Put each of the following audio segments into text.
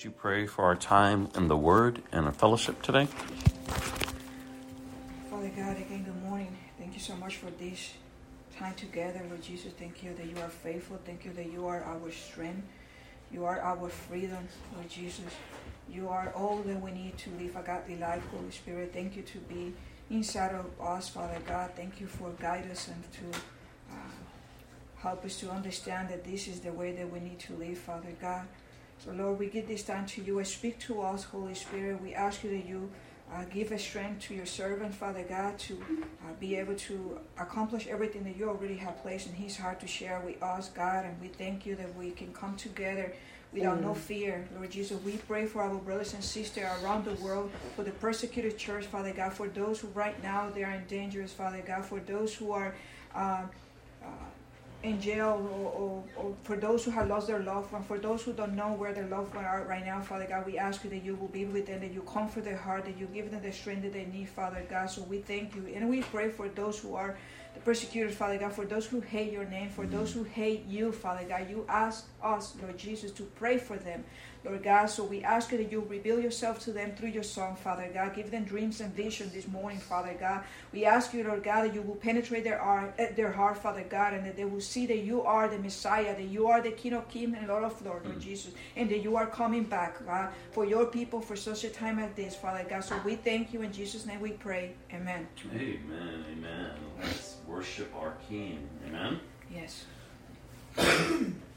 would you pray for our time in the Word and our fellowship today? Father God, again, good morning. Thank you so much for this time together, Lord Jesus. Thank you that you are faithful. Thank you that you are our strength. You are our freedom, Lord Jesus. You are all that we need to live a godly life, Holy Spirit. Thank you to be inside of us, Father God. Thank you for guiding us and to uh, help us to understand that this is the way that we need to live, Father God. So, Lord, we give this time to you. And speak to us, Holy Spirit. We ask you that you uh, give a strength to your servant, Father God, to uh, be able to accomplish everything that you already have placed in his heart to share with us, God. And we thank you that we can come together without no fear, Lord Jesus. We pray for our brothers and sisters around the world, for the persecuted church, Father God, for those who right now they are in danger, Father God, for those who are. Uh, uh, in jail or, or, or, for those who have lost their loved one, for those who don't know where their loved one are right now, Father God, we ask you that you will be with them, that you comfort their heart, that you give them the strength that they need, Father God. So we thank you. And we pray for those who are the persecutors, Father God, for those who hate your name, for those mm. who hate you, Father God. You ask us, Lord Jesus, to pray for them, Lord God. So we ask you that you reveal yourself to them through your song, Father God. Give them dreams and visions this morning, Father God. We ask you, Lord God, that you will penetrate their heart, eh, their heart, Father God, and that they will see that you are the Messiah, that you are the King of Kings and Lord of Lords, Lord mm. Jesus, and that you are coming back, God, for your people for such a time as this, Father God. So we thank you in Jesus' name. We pray. Amen. Amen. Amen. Let's worship our King. Amen. Yes.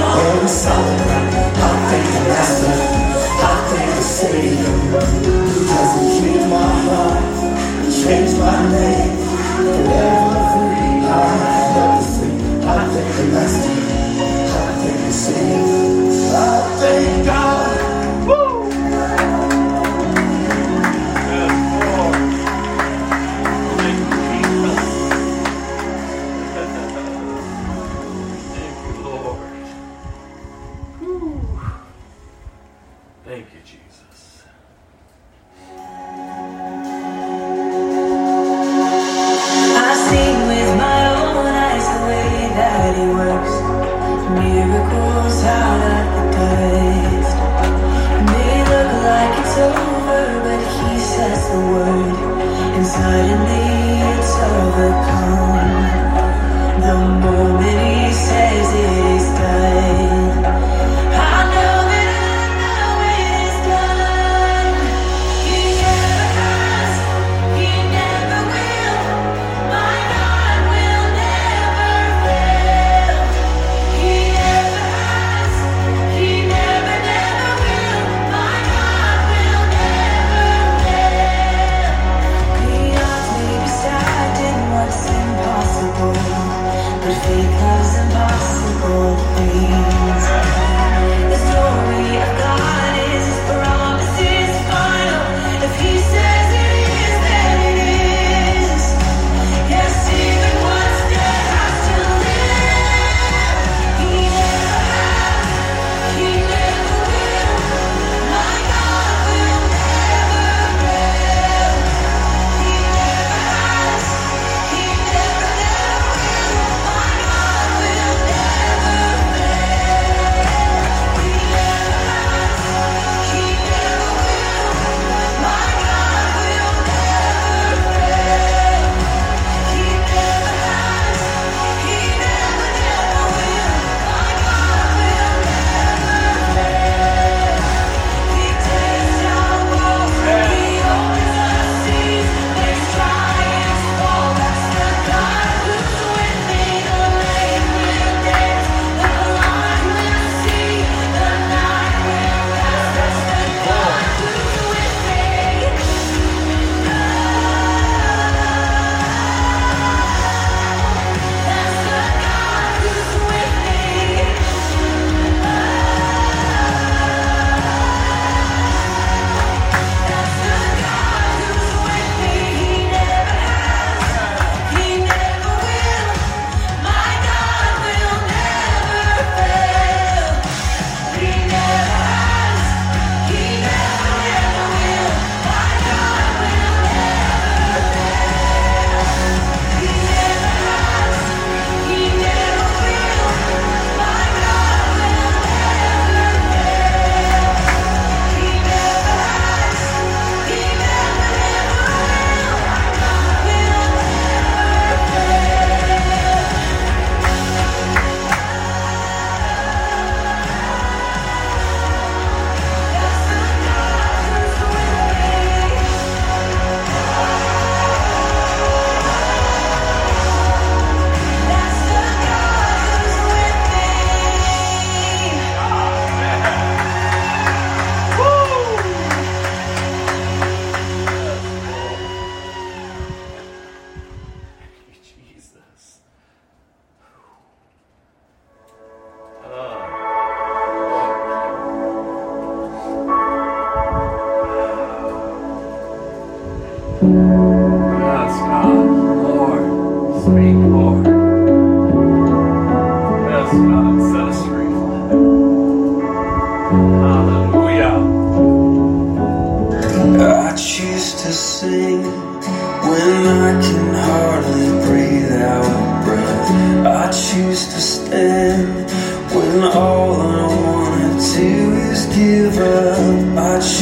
on something I think I'm I think I'm saving Because you. my heart, you my name Forever I'll to think I'm asking, I I'm saving I I'm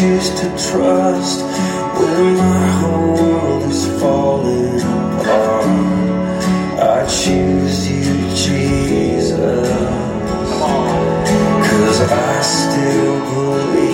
choose to trust when my whole world is falling apart. I choose you, Jesus, cause I still believe.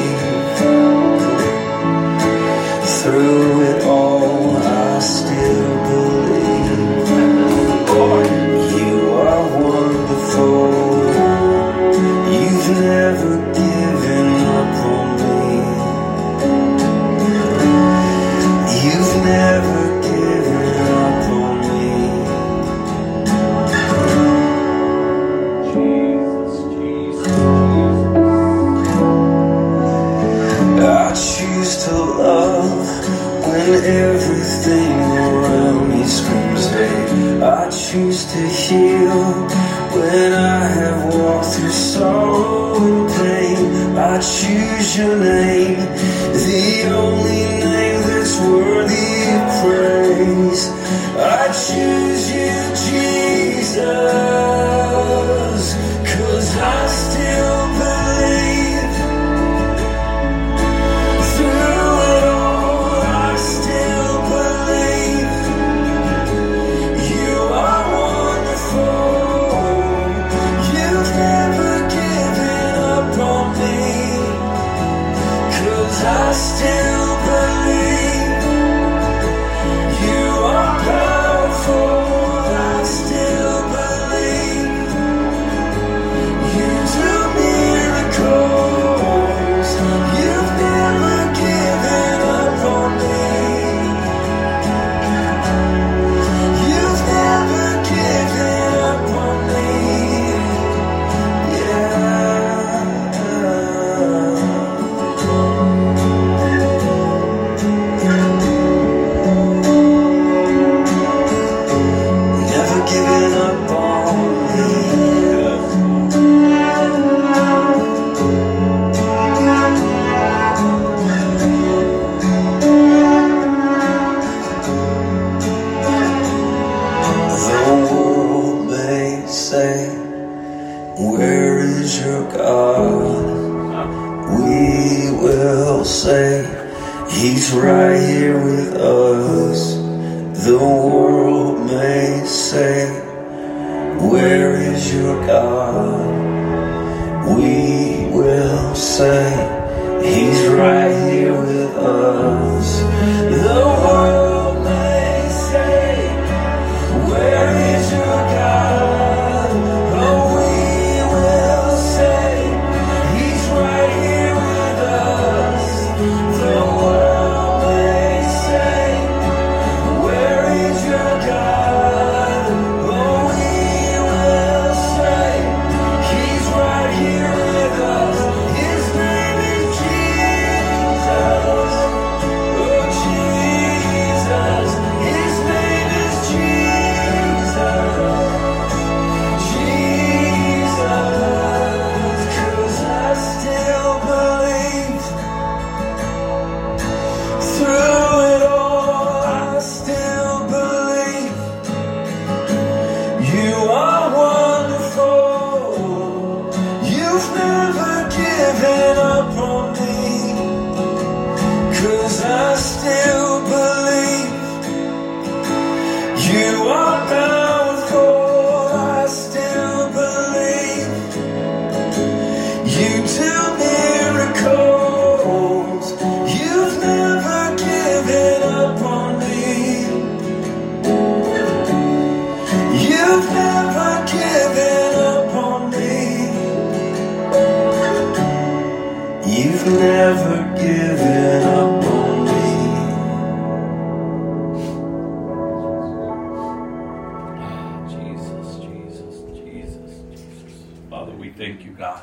Thank you, God.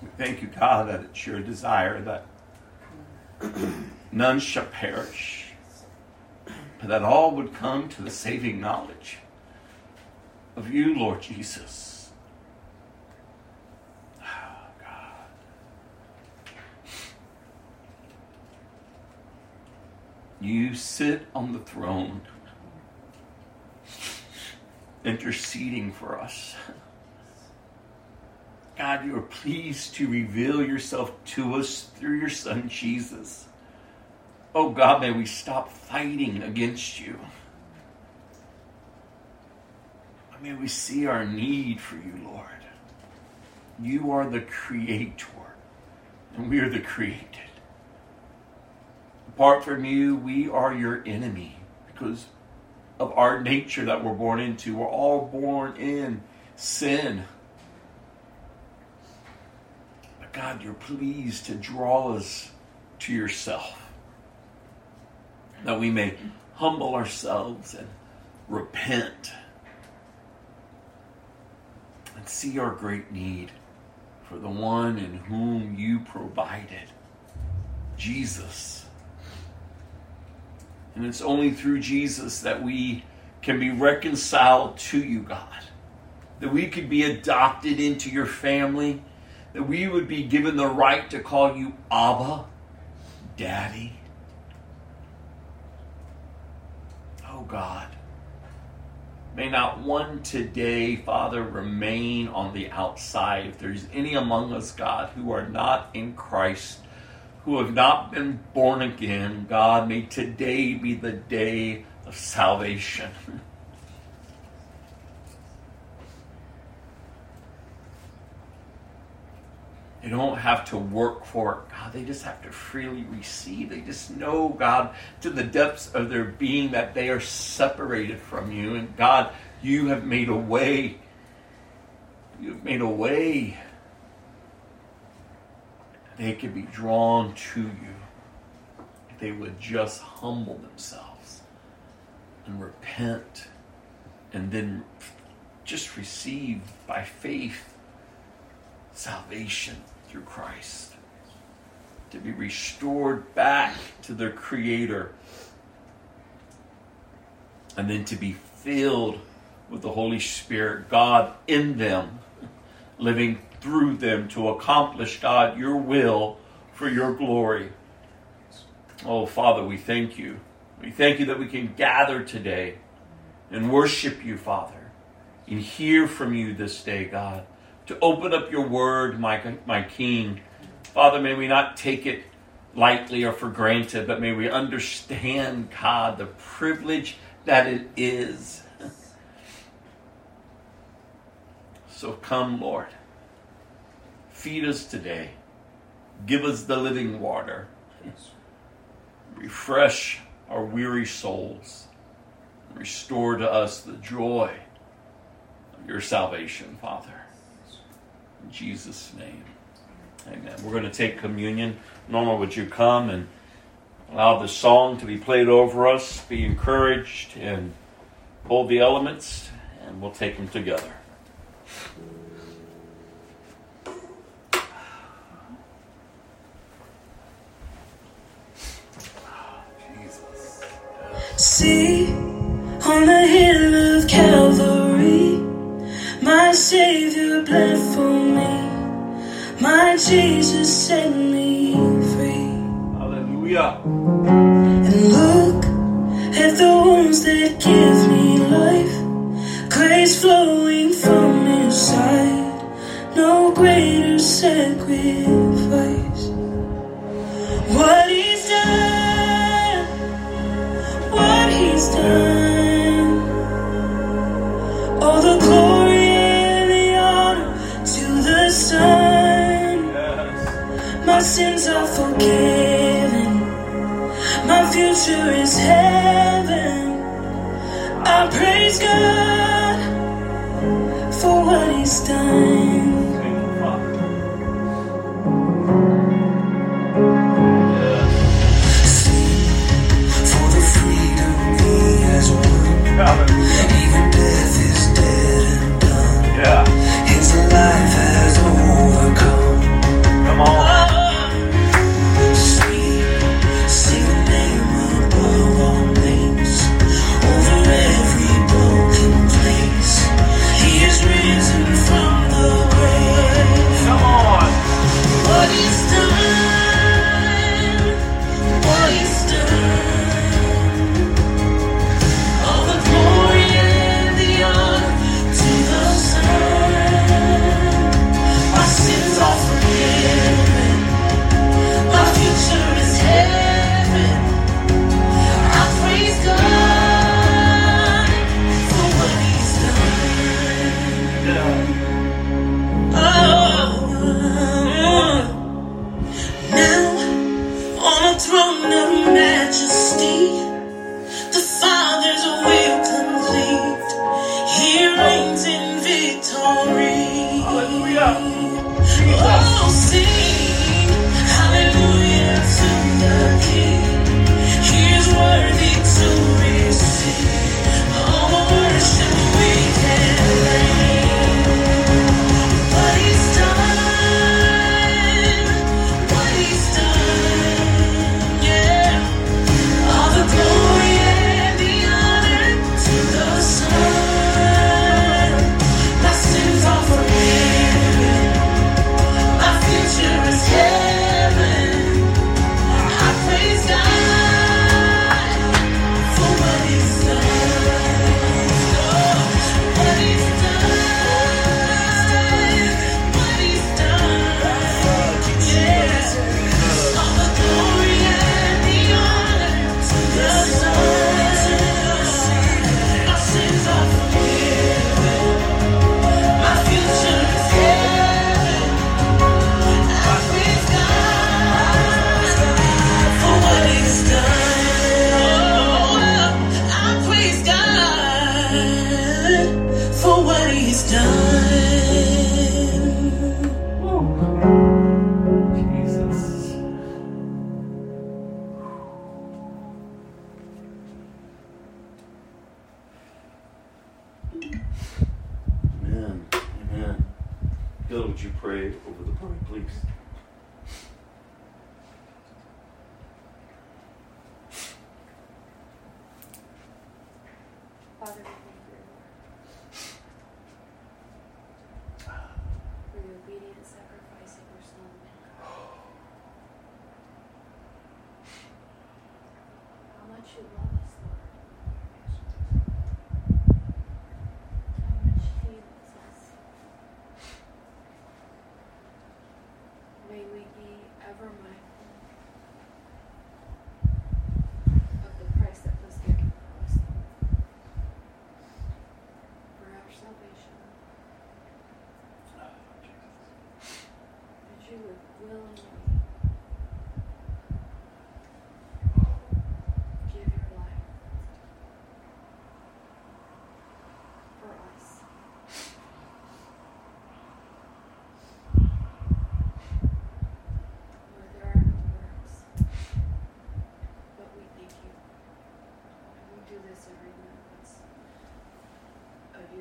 We thank you, God, that it's your desire that none shall perish, but that all would come to the saving knowledge of you, Lord Jesus. Oh, God. You sit on the throne, interceding for us. God, you are pleased to reveal yourself to us through your Son, Jesus. Oh God, may we stop fighting against you. May we see our need for you, Lord. You are the creator, and we are the created. Apart from you, we are your enemy because of our nature that we're born into. We're all born in sin. But God, you're pleased to draw us to yourself. That we may humble ourselves and repent and see our great need for the one in whom you provided, Jesus. And it's only through Jesus that we can be reconciled to you, God. That we could be adopted into your family. That we would be given the right to call you Abba, Daddy. Oh, God. May not one today, Father, remain on the outside. If there's any among us, God, who are not in Christ, who have not been born again, God, may today be the day of salvation. They don't have to work for it. God, they just have to freely receive. They just know, God, to the depths of their being that they are separated from you. And God, you have made a way. You've made a way. They could be drawn to you. They would just humble themselves and repent and then just receive by faith salvation through Christ, to be restored back to their Creator, and then to be filled with the Holy Spirit, God in them, living through them to accomplish, God, your will for your glory. Oh, Father, we thank you. We thank you that we can gather today and worship you, Father, and hear from you this day, God to open up your word, my, my King. Father, may we not take it lightly or for granted, but may we understand, God, the privilege that it is. So come, Lord. Feed us today. Give us the living water. Refresh our weary souls. Restore to us the joy of your salvation, Father. In Jesus' name. Amen. We're going to take communion. Norma, would you come and allow the song to be played over us, be encouraged, and hold the elements, and we'll take them together. See on the hill of Calvary, my Savior bled for me. My Jesus set me free. Hallelujah. And look at the wounds that give me life. Grace flowing from his side. No greater sacrifice.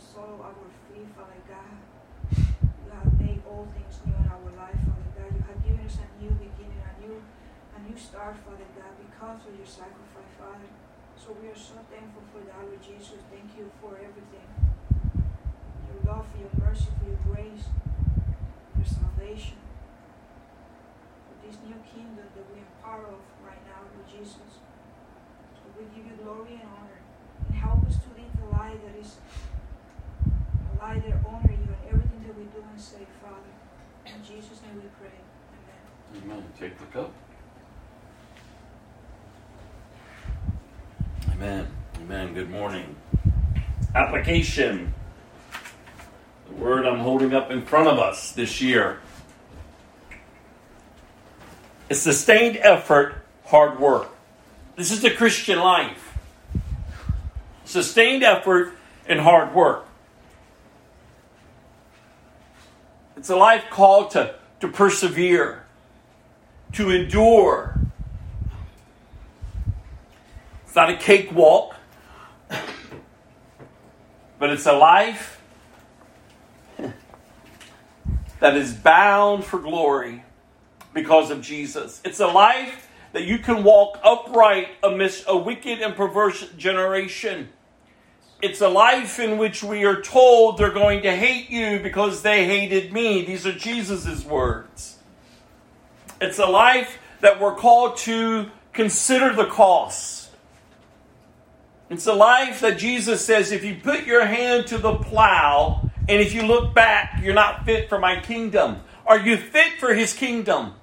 to our fear, Father God. You have made all things new in our life, Father God. You have given us a new beginning, a new, a new start, Father God, because of your sacrifice, Father. So we are so thankful for that, Lord Jesus. Thank you for everything. Your love, for your mercy, for your grace, your salvation. For this new kingdom that we are part of right now, Lord Jesus. So we give you glory and honor. And help us to live the life that is take the cup. Amen. Amen. Good morning. Application. The word I'm holding up in front of us this year. is sustained effort, hard work. This is the Christian life. Sustained effort and hard work. It's a life called to, to persevere, to endure. It's not a cakewalk, but it's a life that is bound for glory because of Jesus. It's a life that you can walk upright amidst a wicked and perverse generation. It's a life in which we are told they're going to hate you because they hated me. These are Jesus' words. It's a life that we're called to consider the cost. It's a life that Jesus says if you put your hand to the plow and if you look back, you're not fit for my kingdom. Are you fit for his kingdom?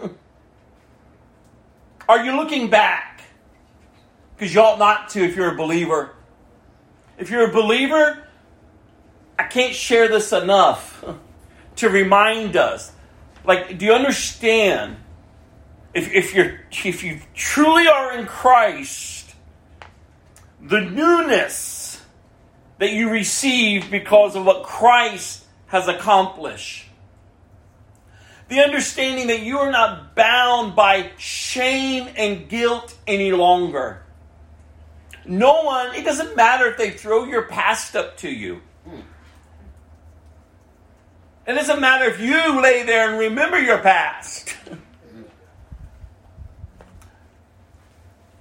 Are you looking back? Because you ought not to if you're a believer. If you're a believer, I can't share this enough to remind us like, do you understand? If, if you're if you truly are in Christ, the newness that you receive because of what Christ has accomplished. The understanding that you are not bound by shame and guilt any longer. No one, it doesn't matter if they throw your past up to you. It doesn't matter if you lay there and remember your past.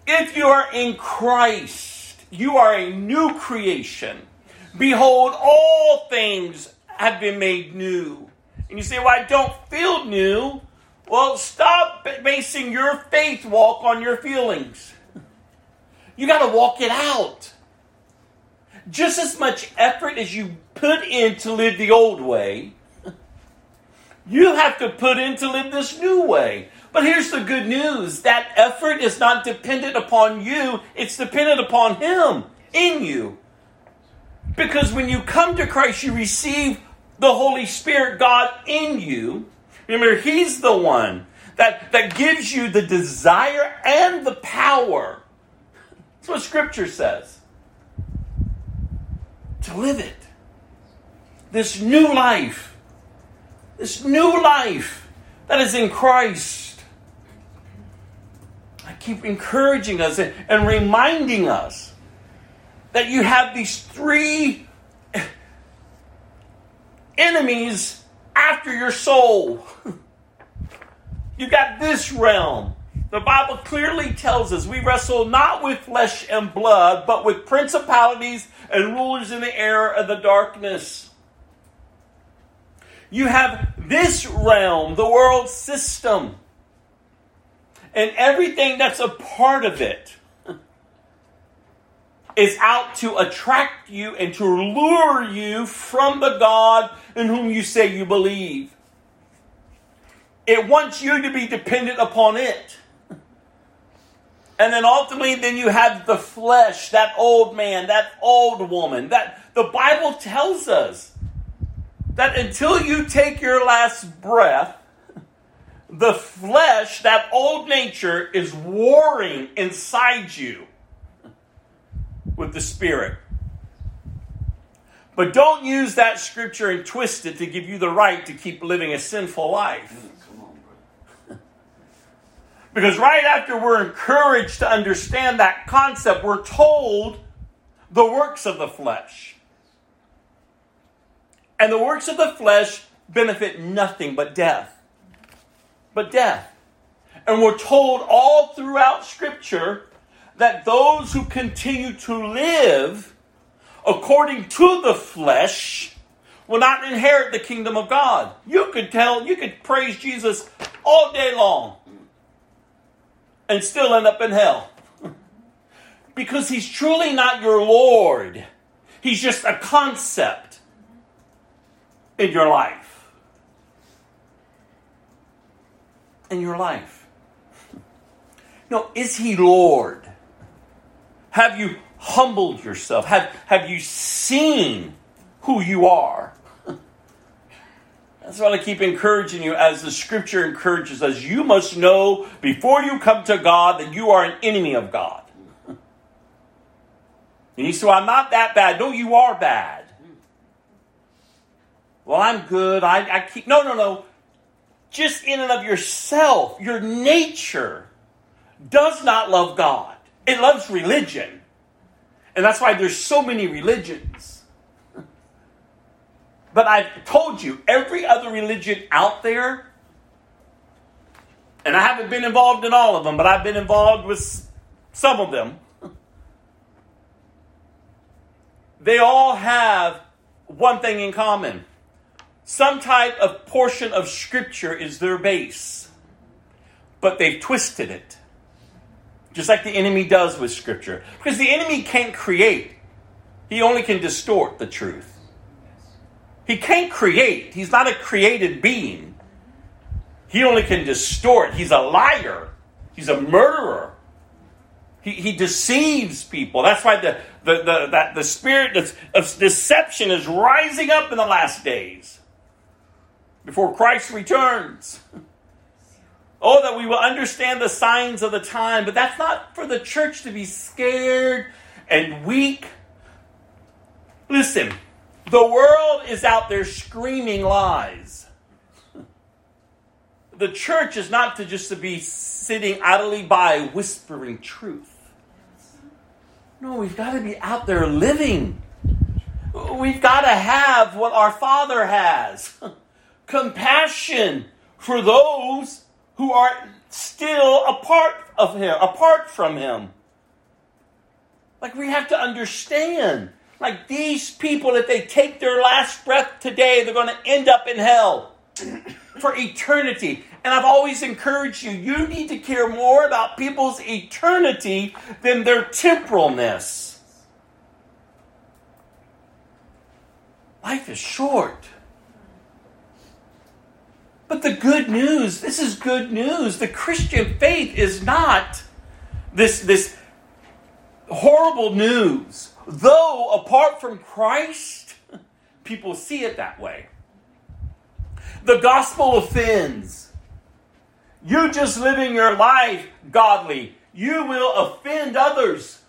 if you are in Christ, you are a new creation. Behold, all things have been made new. And you say, Well, I don't feel new. Well, stop basing your faith walk on your feelings. You got to walk it out. Just as much effort as you put in to live the old way, you have to put in to live this new way. But here's the good news that effort is not dependent upon you, it's dependent upon Him in you. Because when you come to Christ, you receive the Holy Spirit, God in you. Remember, He's the one that, that gives you the desire and the power. That's what Scripture says. To live it. This new life. This new life that is in Christ. I keep encouraging us and reminding us that you have these three enemies after your soul. You got this realm. The Bible clearly tells us we wrestle not with flesh and blood, but with principalities and rulers in the air of the darkness. You have this realm, the world system, and everything that's a part of it is out to attract you and to lure you from the God in whom you say you believe. It wants you to be dependent upon it. And then ultimately, then you have the flesh, that old man, that old woman. That the Bible tells us that until you take your last breath, the flesh, that old nature, is warring inside you with the Spirit. But don't use that scripture and twist it to give you the right to keep living a sinful life. Because right after we're encouraged to understand that concept, we're told the works of the flesh. And the works of the flesh benefit nothing but death. But death. And we're told all throughout Scripture that those who continue to live according to the flesh will not inherit the kingdom of God. You could tell, you could praise Jesus all day long and still end up in hell. because he's truly not your Lord. He's just a concept in your life. In your life. No, is he Lord? Have you humbled yourself? Have, have you seen who you are? That's why I keep encouraging you as the scripture encourages us. You must know before you come to God that you are an enemy of God. And you say, well, I'm not that bad. No, you are bad. Well, I'm good. I, I keep. No, no, no. Just in and of yourself, your nature does not love God. It loves religion. And that's why there's so many religions. But I've told you, every other religion out there, and I haven't been involved in all of them, but I've been involved with some of them. They all have one thing in common. Some type of portion of Scripture is their base, but they've twisted it just like the enemy does with Scripture. Because the enemy can't create, he only can distort the truth. He can't create, he's not a created being. He only can distort. He's a liar, he's a murderer. He, he deceives people. That's why the, the, the, that the spirit of deception is rising up in the last days before Christ returns. Oh, that we will understand the signs of the time. But that's not for the church to be scared and weak. Listen, the world is out there screaming lies. The church is not to just to be sitting idly by whispering truth. No, we've got to be out there living. We've got to have what our Father has compassion for those who are still apart of him, apart from him. Like we have to understand. Like these people, if they take their last breath today, they're going to end up in hell for eternity. And I've always encouraged you, you need to care more about people's eternity than their temporalness. Life is short. But the good news, this is good news. The Christian faith is not this, this horrible news. Though apart from Christ, people see it that way. The gospel offends. You just living your life godly, you will offend others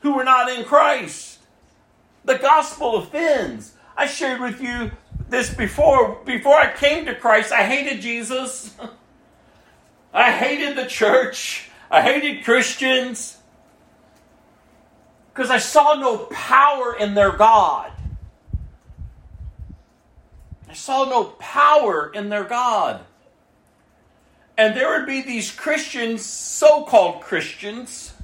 who are not in Christ. The gospel offends. I shared with you this before. Before I came to Christ, I hated Jesus. I hated the church. I hated Christians. Because I saw no power in their God. I saw no power in their God. And there would be these Christians, so called Christians,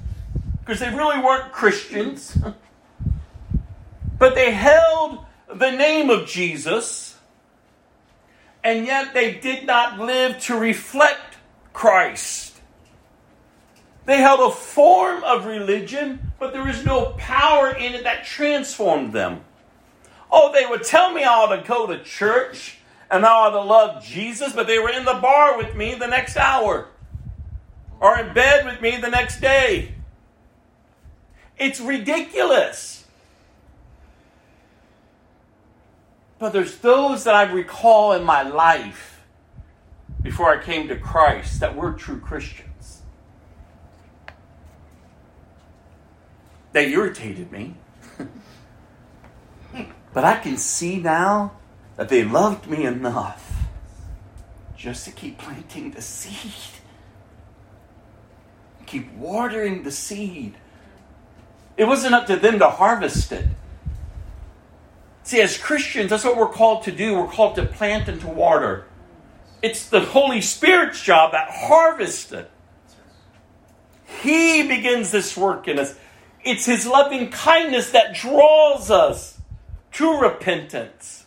because they really weren't Christians, but they held the name of Jesus, and yet they did not live to reflect Christ. They held a form of religion, but there was no power in it that transformed them. Oh, they would tell me I ought to go to church and I ought to love Jesus, but they were in the bar with me the next hour or in bed with me the next day. It's ridiculous. But there's those that I recall in my life before I came to Christ that were true Christians. They irritated me. but I can see now that they loved me enough just to keep planting the seed, keep watering the seed. It wasn't up to them to harvest it. See, as Christians, that's what we're called to do. We're called to plant and to water. It's the Holy Spirit's job that harvests it. He begins this work in us. It's His loving kindness that draws us to repentance.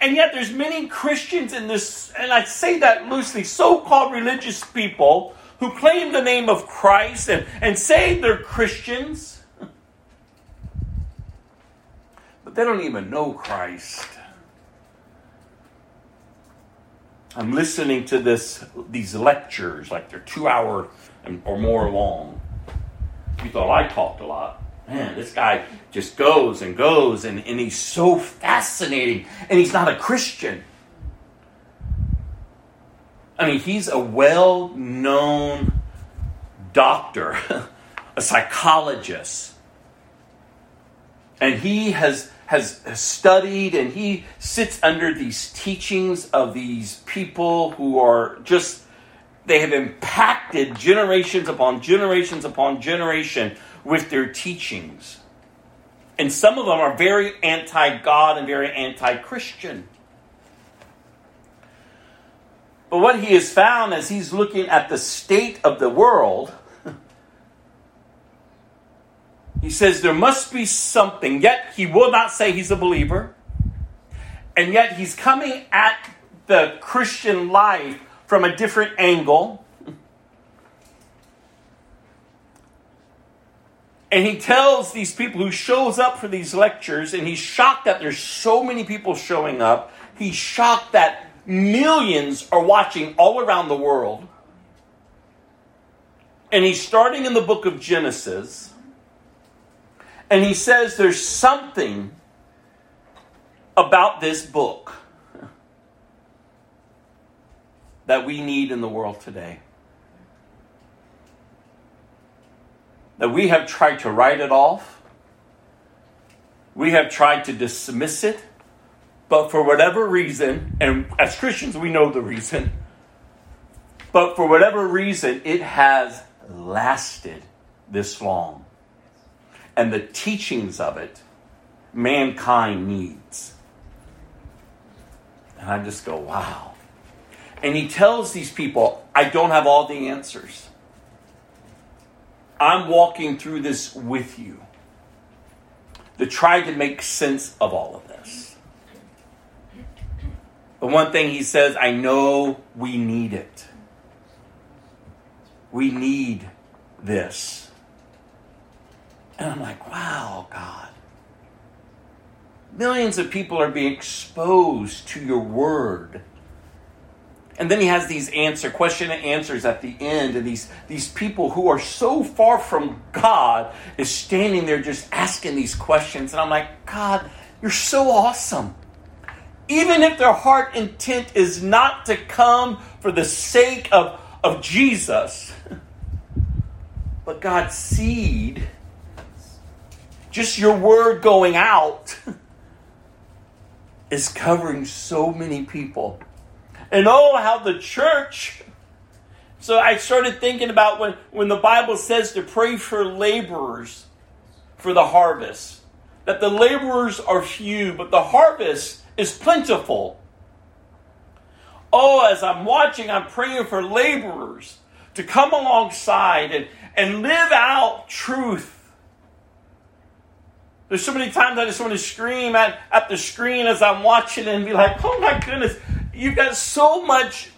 And yet, there's many Christians in this, and I say that loosely, so called religious people who claim the name of Christ and, and say they're Christians but they don't even know Christ. I'm listening to this these lectures, like they're two hour or more long. You thought I talked a lot. Man, this guy just goes and goes, and, and he's so fascinating, and he's not a Christian. I mean, he's a well known doctor, a psychologist, and he has has studied and he sits under these teachings of these people who are just they have impacted generations upon generations upon generation with their teachings. And some of them are very anti-god and very anti-christian. But what he has found as he's looking at the state of the world he says there must be something, yet he will not say he's a believer. And yet he's coming at the Christian life from a different angle. And he tells these people who shows up for these lectures, and he's shocked that there's so many people showing up. He's shocked that millions are watching all around the world. And he's starting in the book of Genesis. And he says there's something about this book that we need in the world today. That we have tried to write it off, we have tried to dismiss it, but for whatever reason, and as Christians we know the reason, but for whatever reason, it has lasted this long and the teachings of it mankind needs. And I just go, wow. And he tells these people, I don't have all the answers. I'm walking through this with you. to try to make sense of all of this. But one thing he says, I know we need it. We need this. And I'm like, wow, God. Millions of people are being exposed to your word. And then he has these answer, question and answers at the end, and these, these people who are so far from God is standing there just asking these questions. And I'm like, God, you're so awesome. Even if their heart intent is not to come for the sake of, of Jesus, but God's seed, just your word going out, is covering so many people. And oh, how the church. So I started thinking about when, when the Bible says to pray for laborers for the harvest, that the laborers are few, but the harvest is plentiful. Oh, as I'm watching, I'm praying for laborers to come alongside and, and live out truth. There's so many times I just want to scream at, at the screen as I'm watching and be like, oh my goodness, you got so much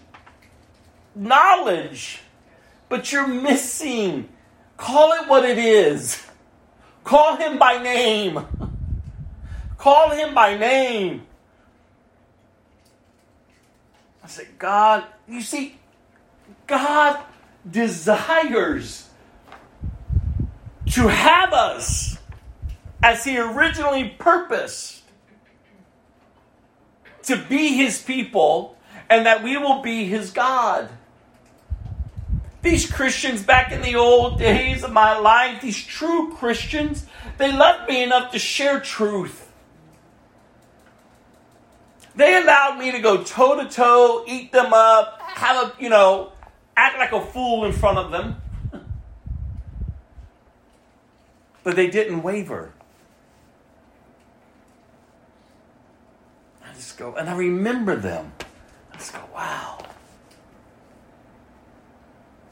knowledge, but you're missing. Call it what it is. Call him by name. Call him by name. I said, God, you see, God desires to have us as He originally purposed to be His people and that we will be His God. These Christians back in the old days of my life, these true Christians, they loved me enough to share truth. They allowed me to go toe to toe, eat them up, have a, you know, act like a fool in front of them. But they didn't waver. Just go, and I remember them. I just go, wow.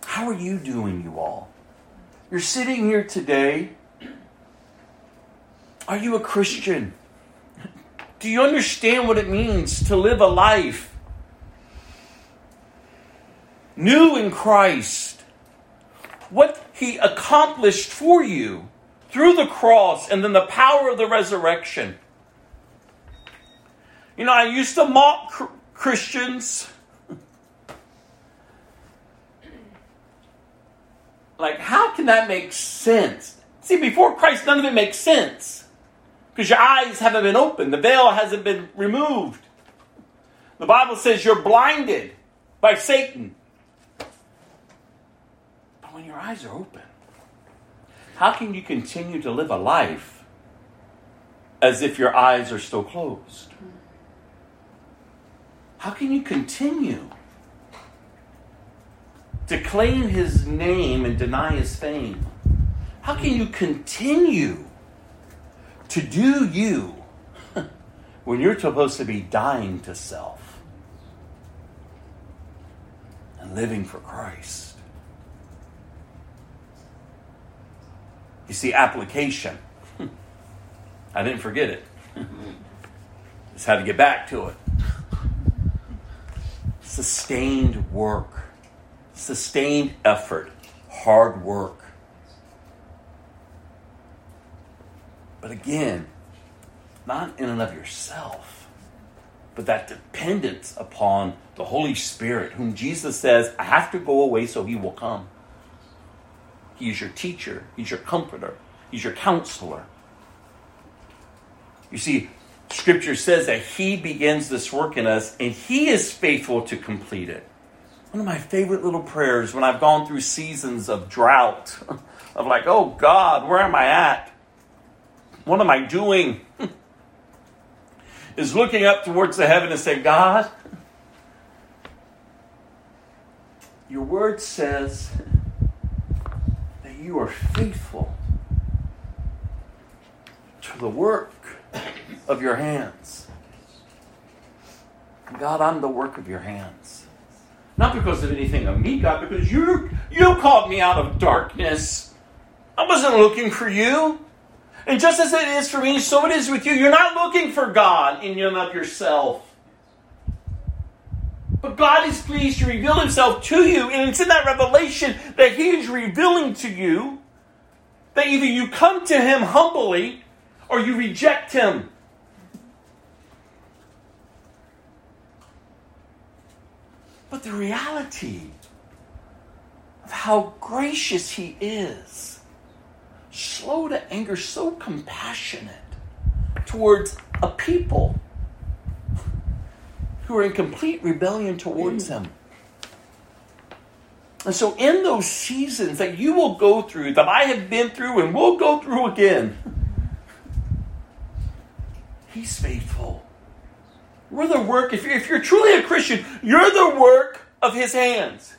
How are you doing, you all? You're sitting here today. Are you a Christian? Do you understand what it means to live a life new in Christ? What He accomplished for you through the cross and then the power of the resurrection. You know, I used to mock Christians. like, how can that make sense? See, before Christ, none of it makes sense because your eyes haven't been opened, the veil hasn't been removed. The Bible says you're blinded by Satan. But when your eyes are open, how can you continue to live a life as if your eyes are still closed? How can you continue to claim his name and deny his fame? How can you continue to do you when you're supposed to be dying to self and living for Christ. You see, application. I didn't forget it. Just had to get back to it. Sustained work, sustained effort, hard work. But again, not in and of yourself, but that dependence upon the Holy Spirit, whom Jesus says, I have to go away so he will come. He is your teacher, he's your comforter, he's your counselor. You see, Scripture says that he begins this work in us and he is faithful to complete it. One of my favorite little prayers when I've gone through seasons of drought, of like, oh God, where am I at? What am I doing? is looking up towards the heaven and saying, God, your word says that you are faithful to the work of your hands. God, I'm the work of your hands. Not because of anything of me, God, because you you called me out of darkness. I wasn't looking for you. And just as it is for me, so it is with you. You're not looking for God in and of yourself. But God is pleased to reveal himself to you, and it's in that revelation that he is revealing to you that either you come to him humbly or you reject him. But the reality of how gracious he is, slow to anger, so compassionate towards a people who are in complete rebellion towards him. And so, in those seasons that you will go through, that I have been through and will go through again, He's faithful. We're the work, if you're, if you're truly a Christian, you're the work of His hands.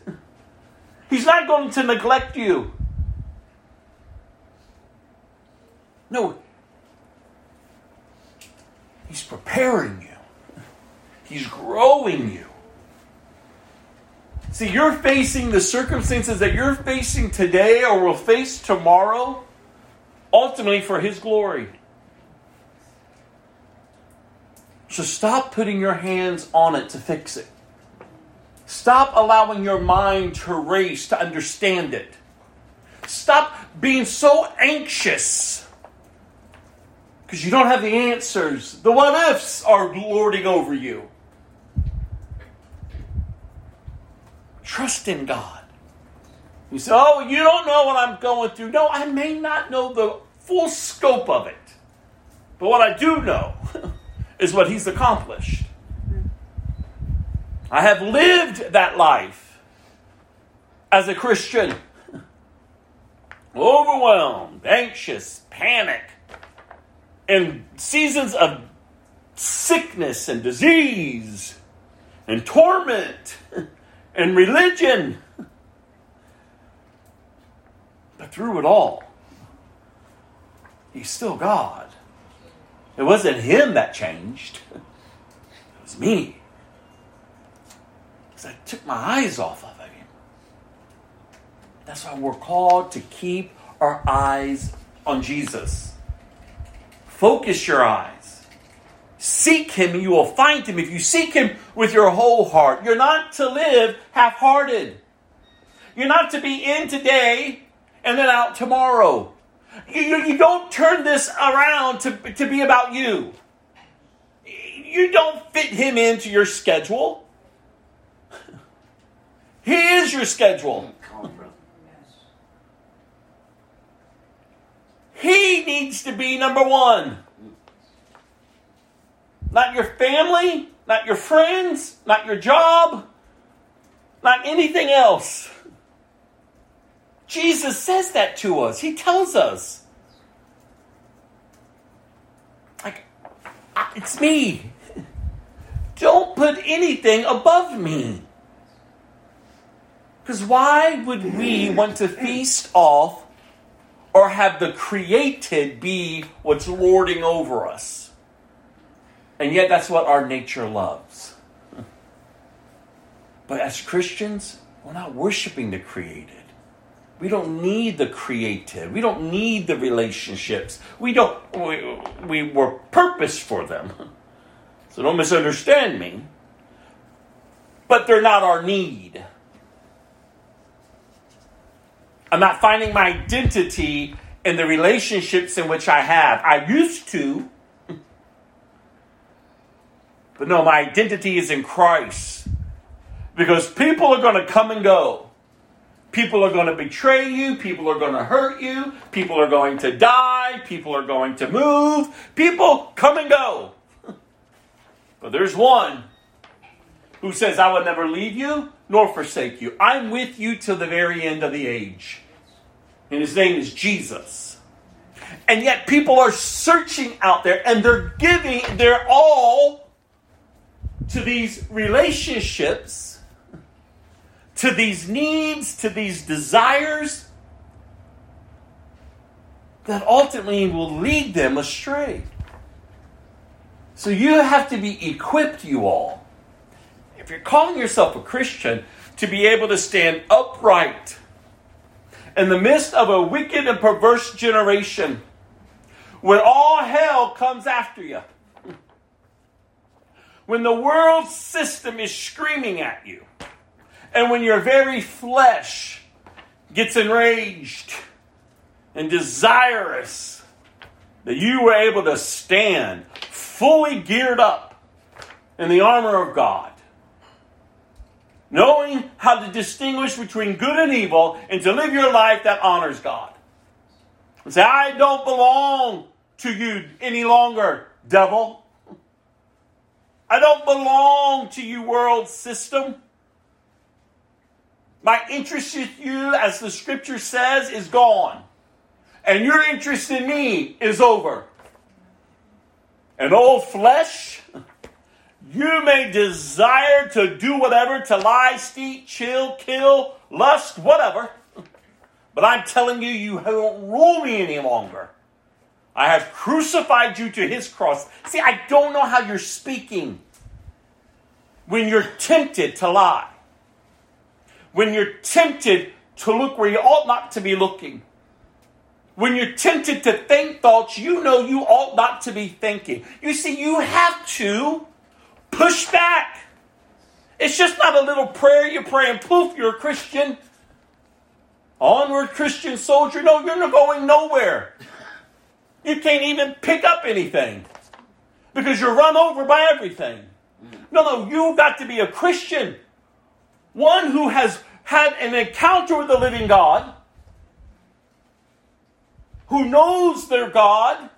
He's not going to neglect you. No, He's preparing you, He's growing you. See, you're facing the circumstances that you're facing today or will face tomorrow, ultimately for His glory. So stop putting your hands on it to fix it. Stop allowing your mind to race to understand it. Stop being so anxious because you don't have the answers. The what ifs are lording over you. Trust in God. You say, Oh, you don't know what I'm going through. No, I may not know the full scope of it. But what I do know is what He's accomplished. I have lived that life as a Christian. Overwhelmed, anxious, panic, in seasons of sickness and disease and torment and religion. But through it all, He's still God. It wasn't Him that changed, it was me. Because I took my eyes off of Him. That's why we're called to keep our eyes on Jesus. Focus your eyes. Seek him and you will find him if you seek him with your whole heart. You're not to live half hearted. You're not to be in today and then out tomorrow. You, you, you, don't turn this around to, to be about you. You don't fit him into your schedule. He is your schedule. He needs to be number one. Not your family, not your friends, not your job, not anything else. Jesus says that to us. He tells us. Like, it's me. Don't put anything above me. Because why would we want to feast off or have the created be what's lording over us? And yet, that's what our nature loves. But as Christians, we're not worshiping the created. We don't need the creative. We don't need the relationships. We don't. We, we were purpose for them. So don't misunderstand me. But they're not our need. I'm not finding my identity in the relationships in which I have. I used to. But no, my identity is in Christ. Because people are going to come and go. People are going to betray you. People are going to hurt you. People are going to die. People are going to move. People come and go. But there's one who says, I will never leave you nor forsake you. I'm with you till the very end of the age. And his name is Jesus. And yet people are searching out there and they're giving their all to these relationships, to these needs, to these desires that ultimately will lead them astray. So you have to be equipped, you all, if you're calling yourself a Christian, to be able to stand upright in the midst of a wicked and perverse generation when all hell comes after you, when the world system is screaming at you, and when your very flesh gets enraged and desirous that you were able to stand fully geared up in the armor of God, knowing how to distinguish between good and evil, and to live your life that honors God. And say, I don't belong to you any longer, devil. I don't belong to you, world system. My interest in you, as the scripture says, is gone. And your interest in me is over. And old flesh, you may desire to do whatever, to lie, steal, chill, kill, lust, whatever. But I'm telling you, you don't rule me any longer. I have crucified you to his cross. See, I don't know how you're speaking when you're tempted to lie, when you're tempted to look where you ought not to be looking, when you're tempted to think thoughts you know you ought not to be thinking. You see, you have to push back. It's just not a little prayer you pray and poof, you're a Christian. Onward, Christian soldier. No, you're not going nowhere. You can't even pick up anything because you're run over by everything. No, no, you've got to be a Christian. One who has had an encounter with the living God, who knows their God,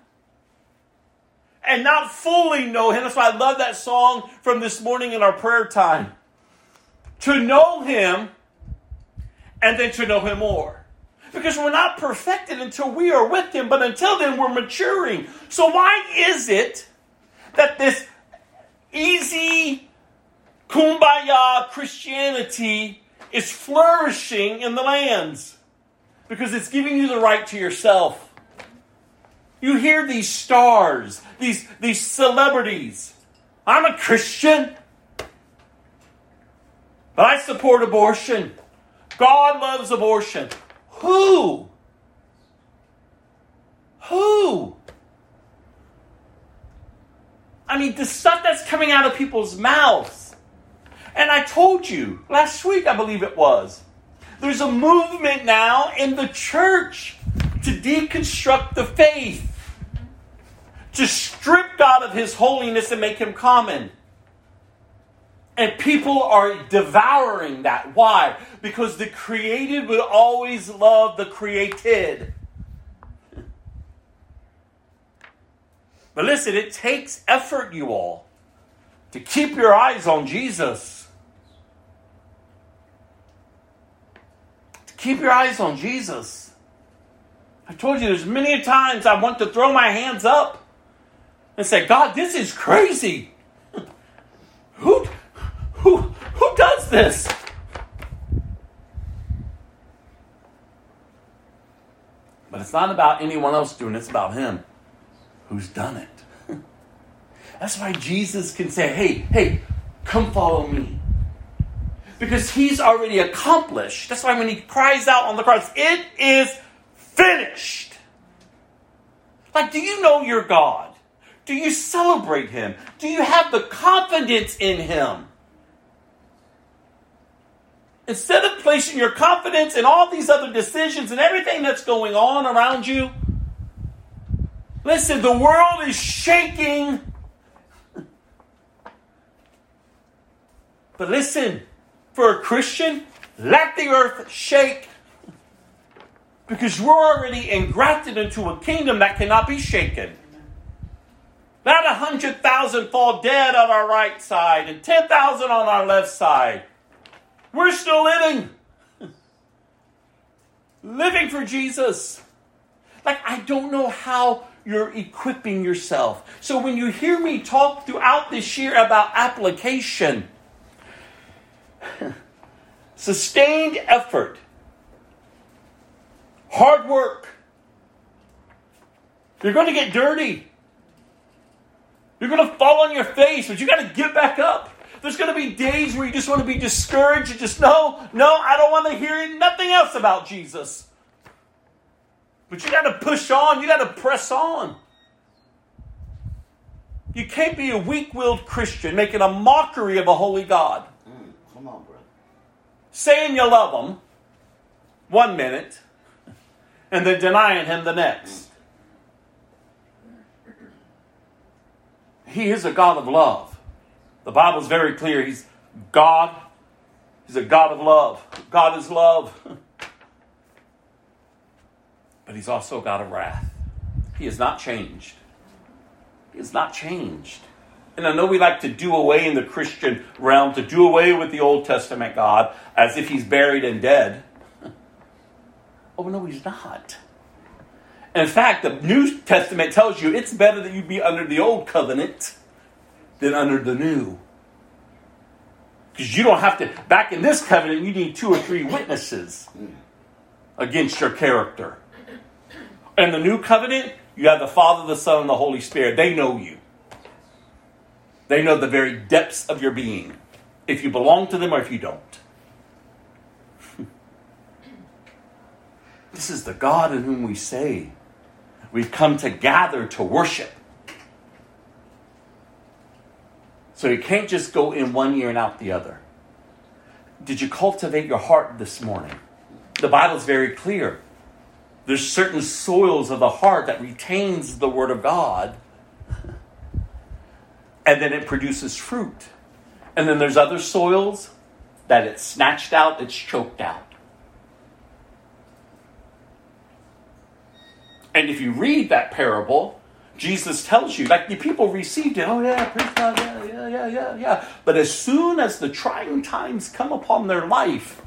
and not fully know Him. That's why I love that song from this morning in our prayer time. To know Him and then to know Him more. Because we're not perfected until we are with Him, but until then we're maturing. So, why is it that this easy kumbaya Christianity is flourishing in the lands? Because it's giving you the right to yourself. You hear these stars, these, these celebrities. I'm a Christian, but I support abortion. God loves abortion. Who? Who? I mean, the stuff that's coming out of people's mouths. And I told you last week, I believe it was, there's a movement now in the church to deconstruct the faith, to strip God of his holiness and make him common. And people are devouring that. Why? Because the created will always love the created. But listen, it takes effort, you all, to keep your eyes on Jesus. To keep your eyes on Jesus. I told you there's many times I want to throw my hands up and say, God, this is crazy. Who who, who does this? But it's not about anyone else doing it, it's about Him who's done it. That's why Jesus can say, hey, hey, come follow me. Because He's already accomplished. That's why when He cries out on the cross, it is finished. Like, do you know your God? Do you celebrate Him? Do you have the confidence in Him? Instead of placing your confidence in all these other decisions and everything that's going on around you, listen, the world is shaking. But listen, for a Christian, let the earth shake. Because we're already engrafted into a kingdom that cannot be shaken. Let a hundred thousand fall dead on our right side and ten thousand on our left side. We're still living. living for Jesus. Like, I don't know how you're equipping yourself. So when you hear me talk throughout this year about application, sustained effort, hard work, you're going to get dirty. You're going to fall on your face, but you got to get back up. There's going to be days where you just want to be discouraged and just, no, no, I don't want to hear nothing else about Jesus. But you got to push on, you got to press on. You can't be a weak willed Christian making a mockery of a holy God. Mm, come on, brother. Saying you love him one minute and then denying him the next. He is a God of love. The Bible is very clear. He's God. He's a God of love. God is love. But he's also a God of wrath. He has not changed. He has not changed. And I know we like to do away in the Christian realm, to do away with the Old Testament God as if he's buried and dead. Oh, no, he's not. In fact, the New Testament tells you it's better that you be under the old covenant than under the new. Because you don't have to, back in this covenant, you need two or three witnesses against your character. In the new covenant, you have the Father, the Son, and the Holy Spirit. They know you. They know the very depths of your being, if you belong to them or if you don't. this is the God in whom we say we've come to gather to worship. So you can't just go in one ear and out the other. Did you cultivate your heart this morning? The Bible is very clear. There's certain soils of the heart that retains the Word of God, and then it produces fruit. And then there's other soils that it's snatched out, it's choked out. And if you read that parable, Jesus tells you, like the people received it, oh yeah, praise God, yeah, yeah, yeah, yeah, yeah. But as soon as the trying times come upon their life,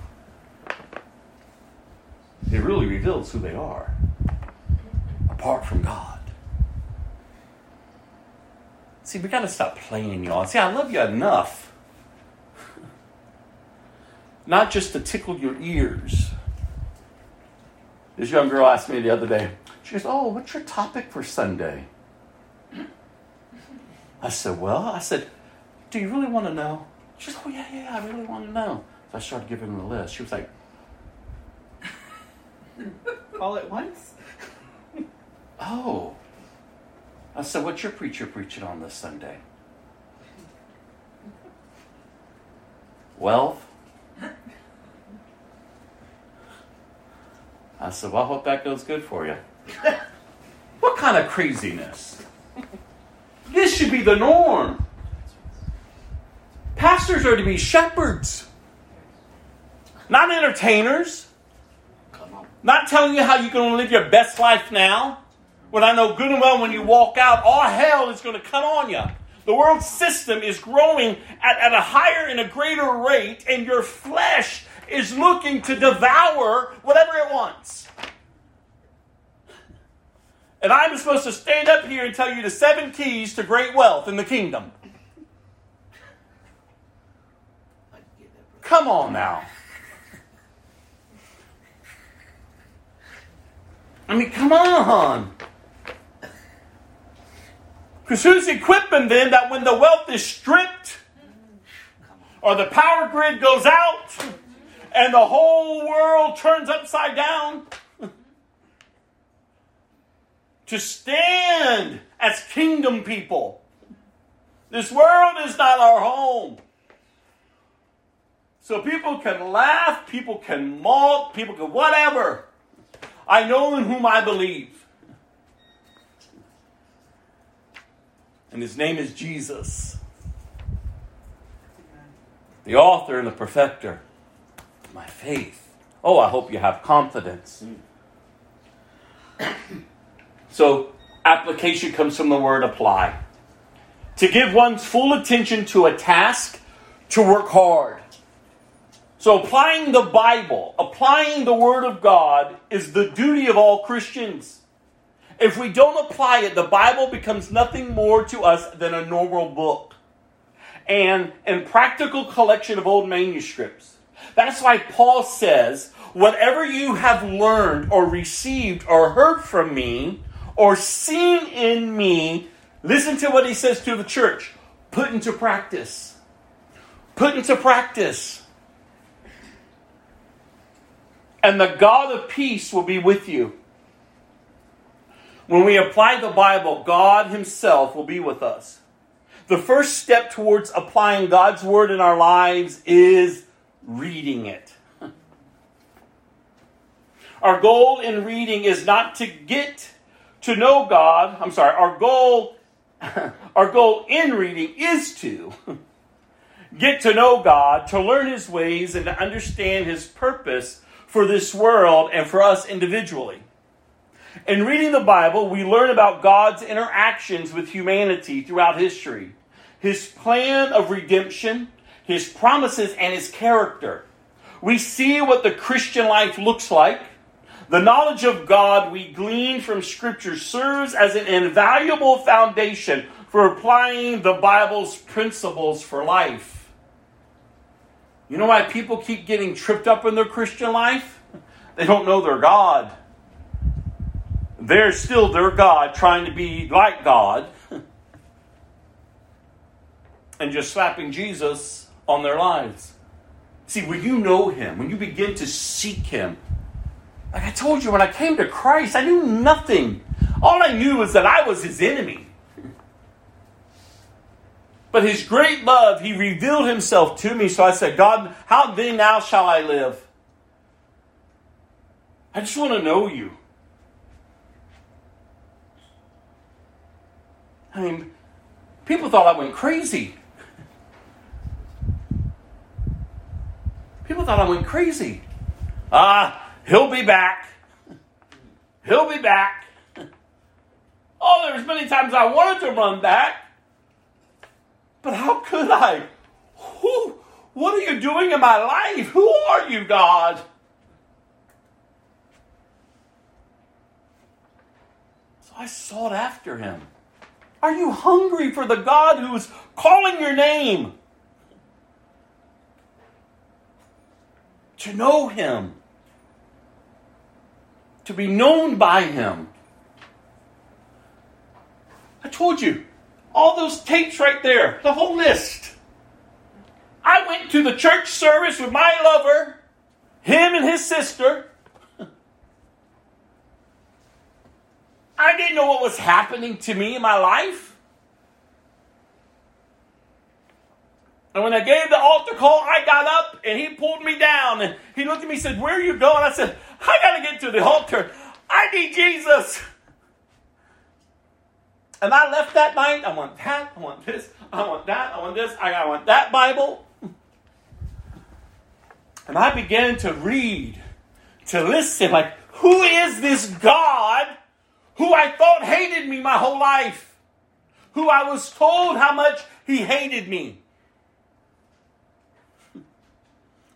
it really reveals who they are apart from God. See, we got to stop playing, y'all. See, I love you enough. Not just to tickle your ears. This young girl asked me the other day, she goes, Oh, what's your topic for Sunday? I said, Well, I said, Do you really want to know? She said, Oh, yeah, yeah, I really want to know. So I started giving her the list. She was like, All at once? Oh. Uh, I said, What's your preacher preaching on this Sunday? Wealth. I said, Well, I hope that goes good for you. what kind of craziness? This should be the norm. Pastors are to be shepherds, not entertainers. Not telling you how you're going to live your best life now. When I know good and well when you walk out, all hell is going to come on you. The world system is growing at, at a higher and a greater rate, and your flesh is looking to devour whatever it wants. And I'm supposed to stand up here and tell you the seven keys to great wealth in the kingdom. Come on now. I mean, come on. Because who's equipping them that when the wealth is stripped or the power grid goes out and the whole world turns upside down? to stand as kingdom people. This world is not our home. So people can laugh, people can mock, people can whatever. I know in whom I believe. And his name is Jesus, the author and the perfecter of my faith. Oh, I hope you have confidence. So, application comes from the word apply. To give one's full attention to a task, to work hard. So, applying the Bible, applying the Word of God, is the duty of all Christians. If we don't apply it, the Bible becomes nothing more to us than a normal book and a practical collection of old manuscripts. That's why Paul says, Whatever you have learned or received or heard from me or seen in me, listen to what he says to the church put into practice. Put into practice and the God of peace will be with you. When we apply the Bible, God Himself will be with us. the first step towards applying God's word in our lives is reading it. Our goal in reading is not to get to know God. I'm sorry, our goal our goal in reading is to get to know God, to learn his ways and to understand his purpose for this world and for us individually. In reading the Bible, we learn about God's interactions with humanity throughout history, his plan of redemption, his promises, and his character. We see what the Christian life looks like. The knowledge of God we glean from Scripture serves as an invaluable foundation for applying the Bible's principles for life. You know why people keep getting tripped up in their Christian life? They don't know their God. They're still their God, trying to be like God, and just slapping Jesus on their lives. See, when you know Him, when you begin to seek Him, like I told you, when I came to Christ, I knew nothing. All I knew was that I was His enemy. But His great love, He revealed Himself to me. So I said, God, how then now shall I live? I just want to know you. I mean, people thought I went crazy. People thought I went crazy. Ah, he'll be back. He'll be back. Oh, there was many times I wanted to run back. But how could I? Who, what are you doing in my life? Who are you, God? So I sought after him. Are you hungry for the God who is calling your name? To know him, to be known by him. I told you, all those tapes right there, the whole list. I went to the church service with my lover, him and his sister. I didn't know what was happening to me in my life. And when I gave the altar call, I got up and he pulled me down and he looked at me and said, Where are you going? I said, I got to get to the altar. I need Jesus. And I left that night. I want that. I want this. I want that. I want this. I want that Bible. And I began to read, to listen, like, who is this God who I thought hated me my whole life? Who I was told how much he hated me?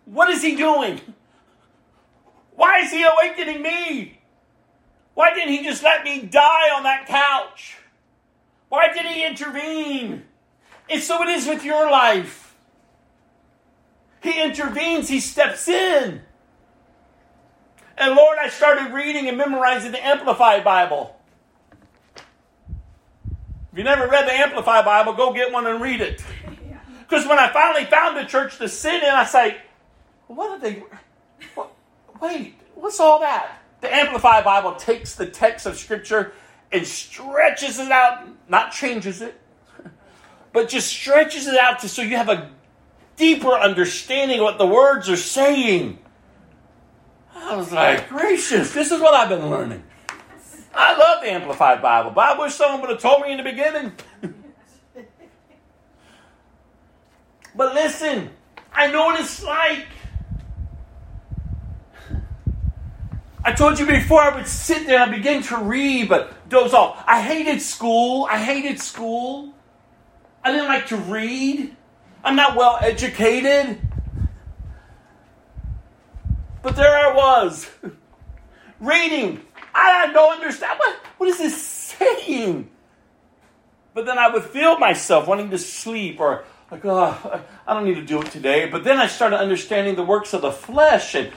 What is he doing? Why is he awakening me? Why didn't he just let me die on that couch? Why did he intervene? And so it is with your life. He intervenes, he steps in. And Lord, I started reading and memorizing the Amplified Bible. If you never read the Amplified Bible, go get one and read it. Because when I finally found a church to sit in, I say, what are they? What, wait, what's all that? The Amplified Bible takes the text of Scripture and stretches it out, not changes it, but just stretches it out to so you have a deeper understanding of what the words are saying. I was like, gracious, this is what I've been learning. I love the Amplified Bible, but I wish someone would have told me in the beginning. but listen, I know what it's like. I told you before I would sit there and I begin to read, but doze off. I hated school. I hated school. I didn't like to read. I'm not well educated. But there I was, reading. I don't understand. What, what is this saying? But then I would feel myself wanting to sleep or like, oh, I don't need to do it today. But then I started understanding the works of the flesh and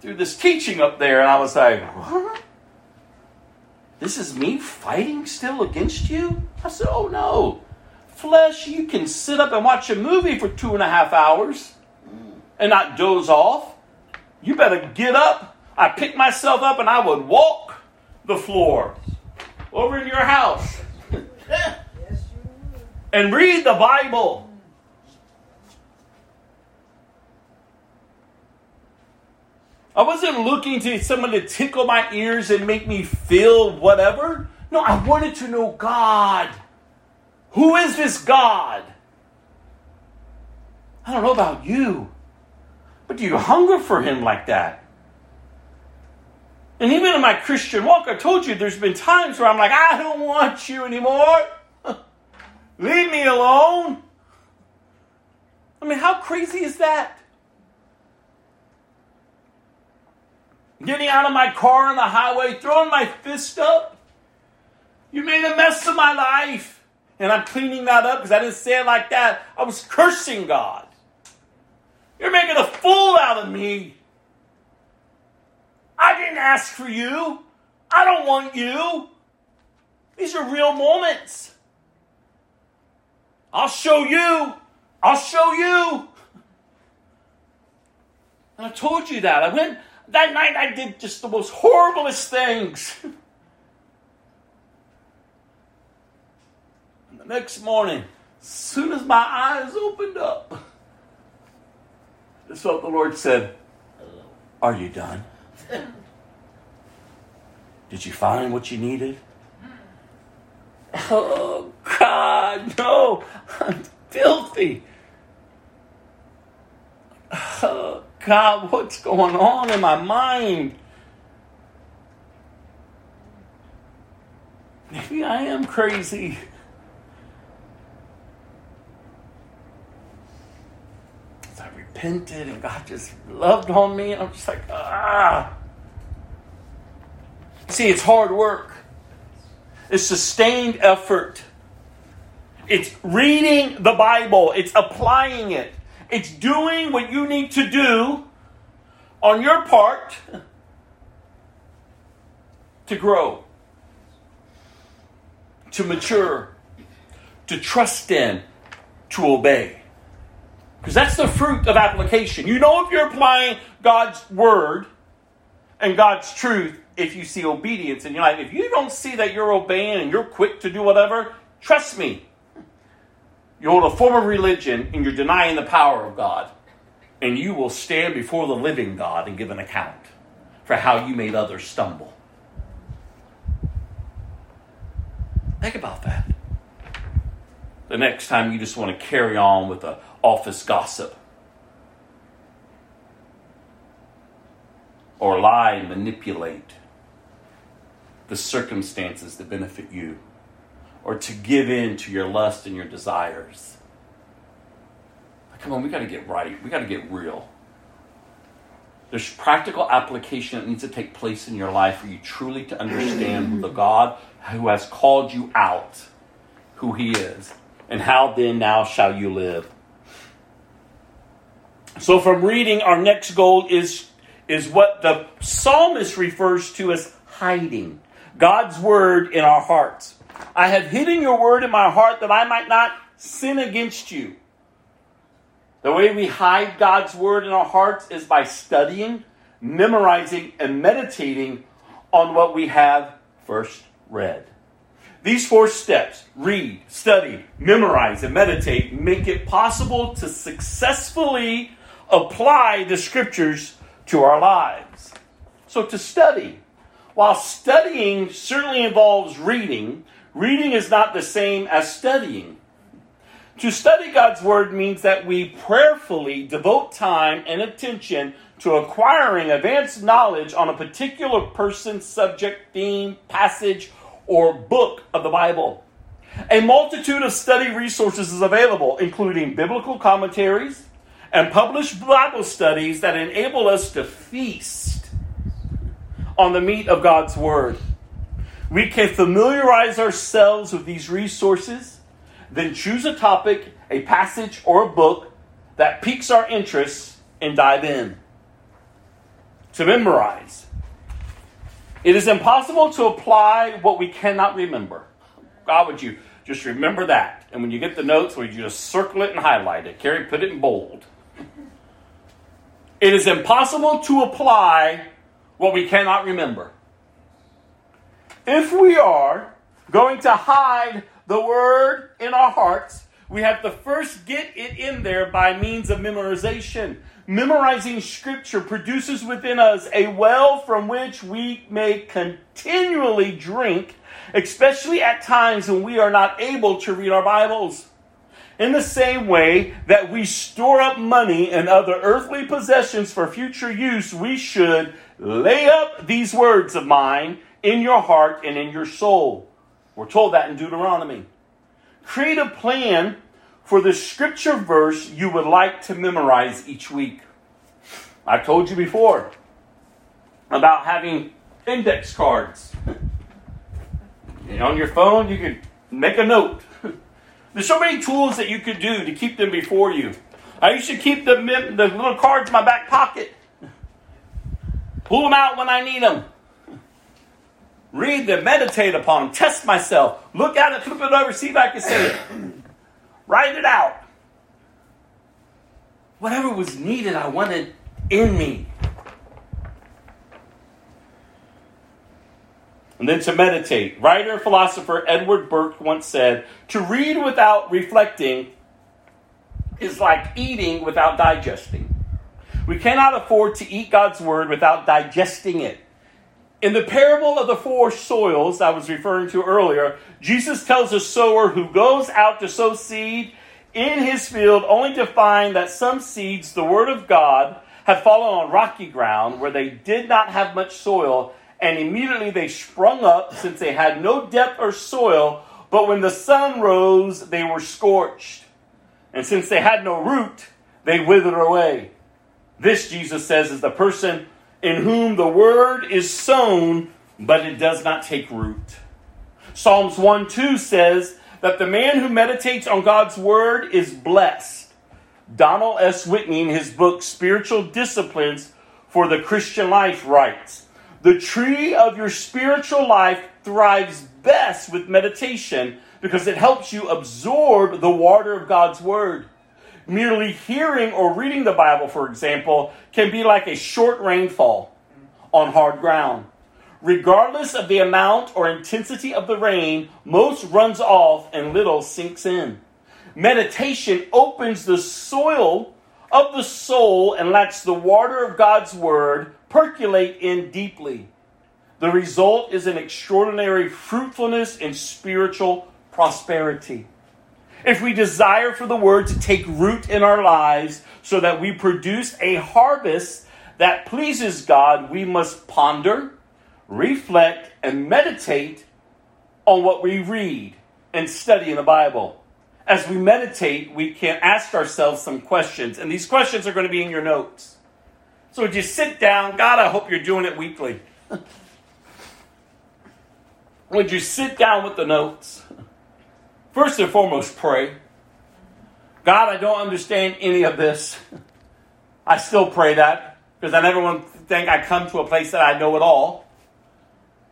through this teaching up there, and I was like? This is me fighting still against you? I said, oh no. Flesh, you can sit up and watch a movie for two and a half hours and not doze off. You better get up. I picked myself up and I would walk the floor over in your house. and read the Bible. I wasn't looking to someone to tickle my ears and make me feel whatever. No, I wanted to know God. Who is this God? I don't know about you, but do you hunger for Him like that? And even in my Christian walk, I told you there's been times where I'm like, I don't want you anymore. Leave me alone. I mean, how crazy is that? Getting out of my car on the highway, throwing my fist up. You made a mess of my life. And I'm cleaning that up because I didn't say it like that. I was cursing God. You're making a fool out of me. I didn't ask for you. I don't want you. These are real moments. I'll show you. I'll show you. And I told you that. I went that night I did just the most horriblest things. and the next morning, as soon as my eyes opened up, what the Lord said. Are you done? Did you find what you needed? Hmm. Oh, God, no. I'm filthy. Oh, God, what's going on in my mind? Maybe I am crazy. I repented and God just loved on me, and I'm just like, ah. See, it's hard work. It's sustained effort. It's reading the Bible. It's applying it. It's doing what you need to do on your part to grow, to mature, to trust in, to obey. Because that's the fruit of application. You know if you're applying God's word and God's truth if you see obedience in your life. If you don't see that you're obeying and you're quick to do whatever, trust me. you're hold a form of religion and you're denying the power of God. And you will stand before the living God and give an account for how you made others stumble. Think about that. The next time you just want to carry on with the office gossip or lie and manipulate the circumstances that benefit you or to give in to your lust and your desires. Come on, we got to get right. We got to get real. There's practical application that needs to take place in your life for you truly to understand the God who has called you out, who He is, and how then now shall you live. So, from reading, our next goal is, is what the psalmist refers to as hiding God's word in our hearts. I have hidden your word in my heart that I might not sin against you. The way we hide God's word in our hearts is by studying, memorizing, and meditating on what we have first read. These four steps read, study, memorize, and meditate make it possible to successfully apply the scriptures to our lives. So, to study, while studying certainly involves reading, reading is not the same as studying. To study God's Word means that we prayerfully devote time and attention to acquiring advanced knowledge on a particular person, subject, theme, passage, or book of the Bible. A multitude of study resources is available, including biblical commentaries and publish Bible studies that enable us to feast on the meat of God's Word. We can familiarize ourselves with these resources, then choose a topic, a passage, or a book that piques our interest and dive in. To memorize. It is impossible to apply what we cannot remember. God, would you just remember that? And when you get the notes, would you just circle it and highlight it? Carrie, put it in bold. It is impossible to apply what we cannot remember. If we are going to hide the word in our hearts, we have to first get it in there by means of memorization. Memorizing scripture produces within us a well from which we may continually drink, especially at times when we are not able to read our Bibles. In the same way that we store up money and other earthly possessions for future use, we should lay up these words of mine in your heart and in your soul. We're told that in Deuteronomy. Create a plan for the scripture verse you would like to memorize each week. I've told you before about having index cards. And on your phone, you can make a note. There's so many tools that you could do to keep them before you. I used to keep the, the little cards in my back pocket. Pull them out when I need them. Read them, meditate upon them, test myself, look at it, flip it over, see if I can say it. Write it out. Whatever was needed, I wanted in me. And then to meditate. Writer and philosopher Edward Burke once said to read without reflecting is like eating without digesting. We cannot afford to eat God's word without digesting it. In the parable of the four soils I was referring to earlier, Jesus tells a sower who goes out to sow seed in his field only to find that some seeds, the word of God, had fallen on rocky ground where they did not have much soil, and immediately they sprung up since they had no depth or soil, but when the sun rose, they were scorched. And since they had no root, they withered away. This, Jesus says, is the person in whom the word is sown, but it does not take root. Psalms 1 2 says that the man who meditates on God's word is blessed. Donald S. Whitney, in his book Spiritual Disciplines for the Christian Life, writes The tree of your spiritual life thrives best with meditation because it helps you absorb the water of God's word. Merely hearing or reading the Bible, for example, can be like a short rainfall on hard ground. Regardless of the amount or intensity of the rain, most runs off and little sinks in. Meditation opens the soil of the soul and lets the water of God's word percolate in deeply. The result is an extraordinary fruitfulness and spiritual prosperity. If we desire for the word to take root in our lives so that we produce a harvest that pleases God, we must ponder, reflect, and meditate on what we read and study in the Bible. As we meditate, we can ask ourselves some questions, and these questions are going to be in your notes. So, would you sit down? God, I hope you're doing it weekly. would you sit down with the notes? First and foremost, pray. God, I don't understand any of this. I still pray that because I never want to think I come to a place that I know it all.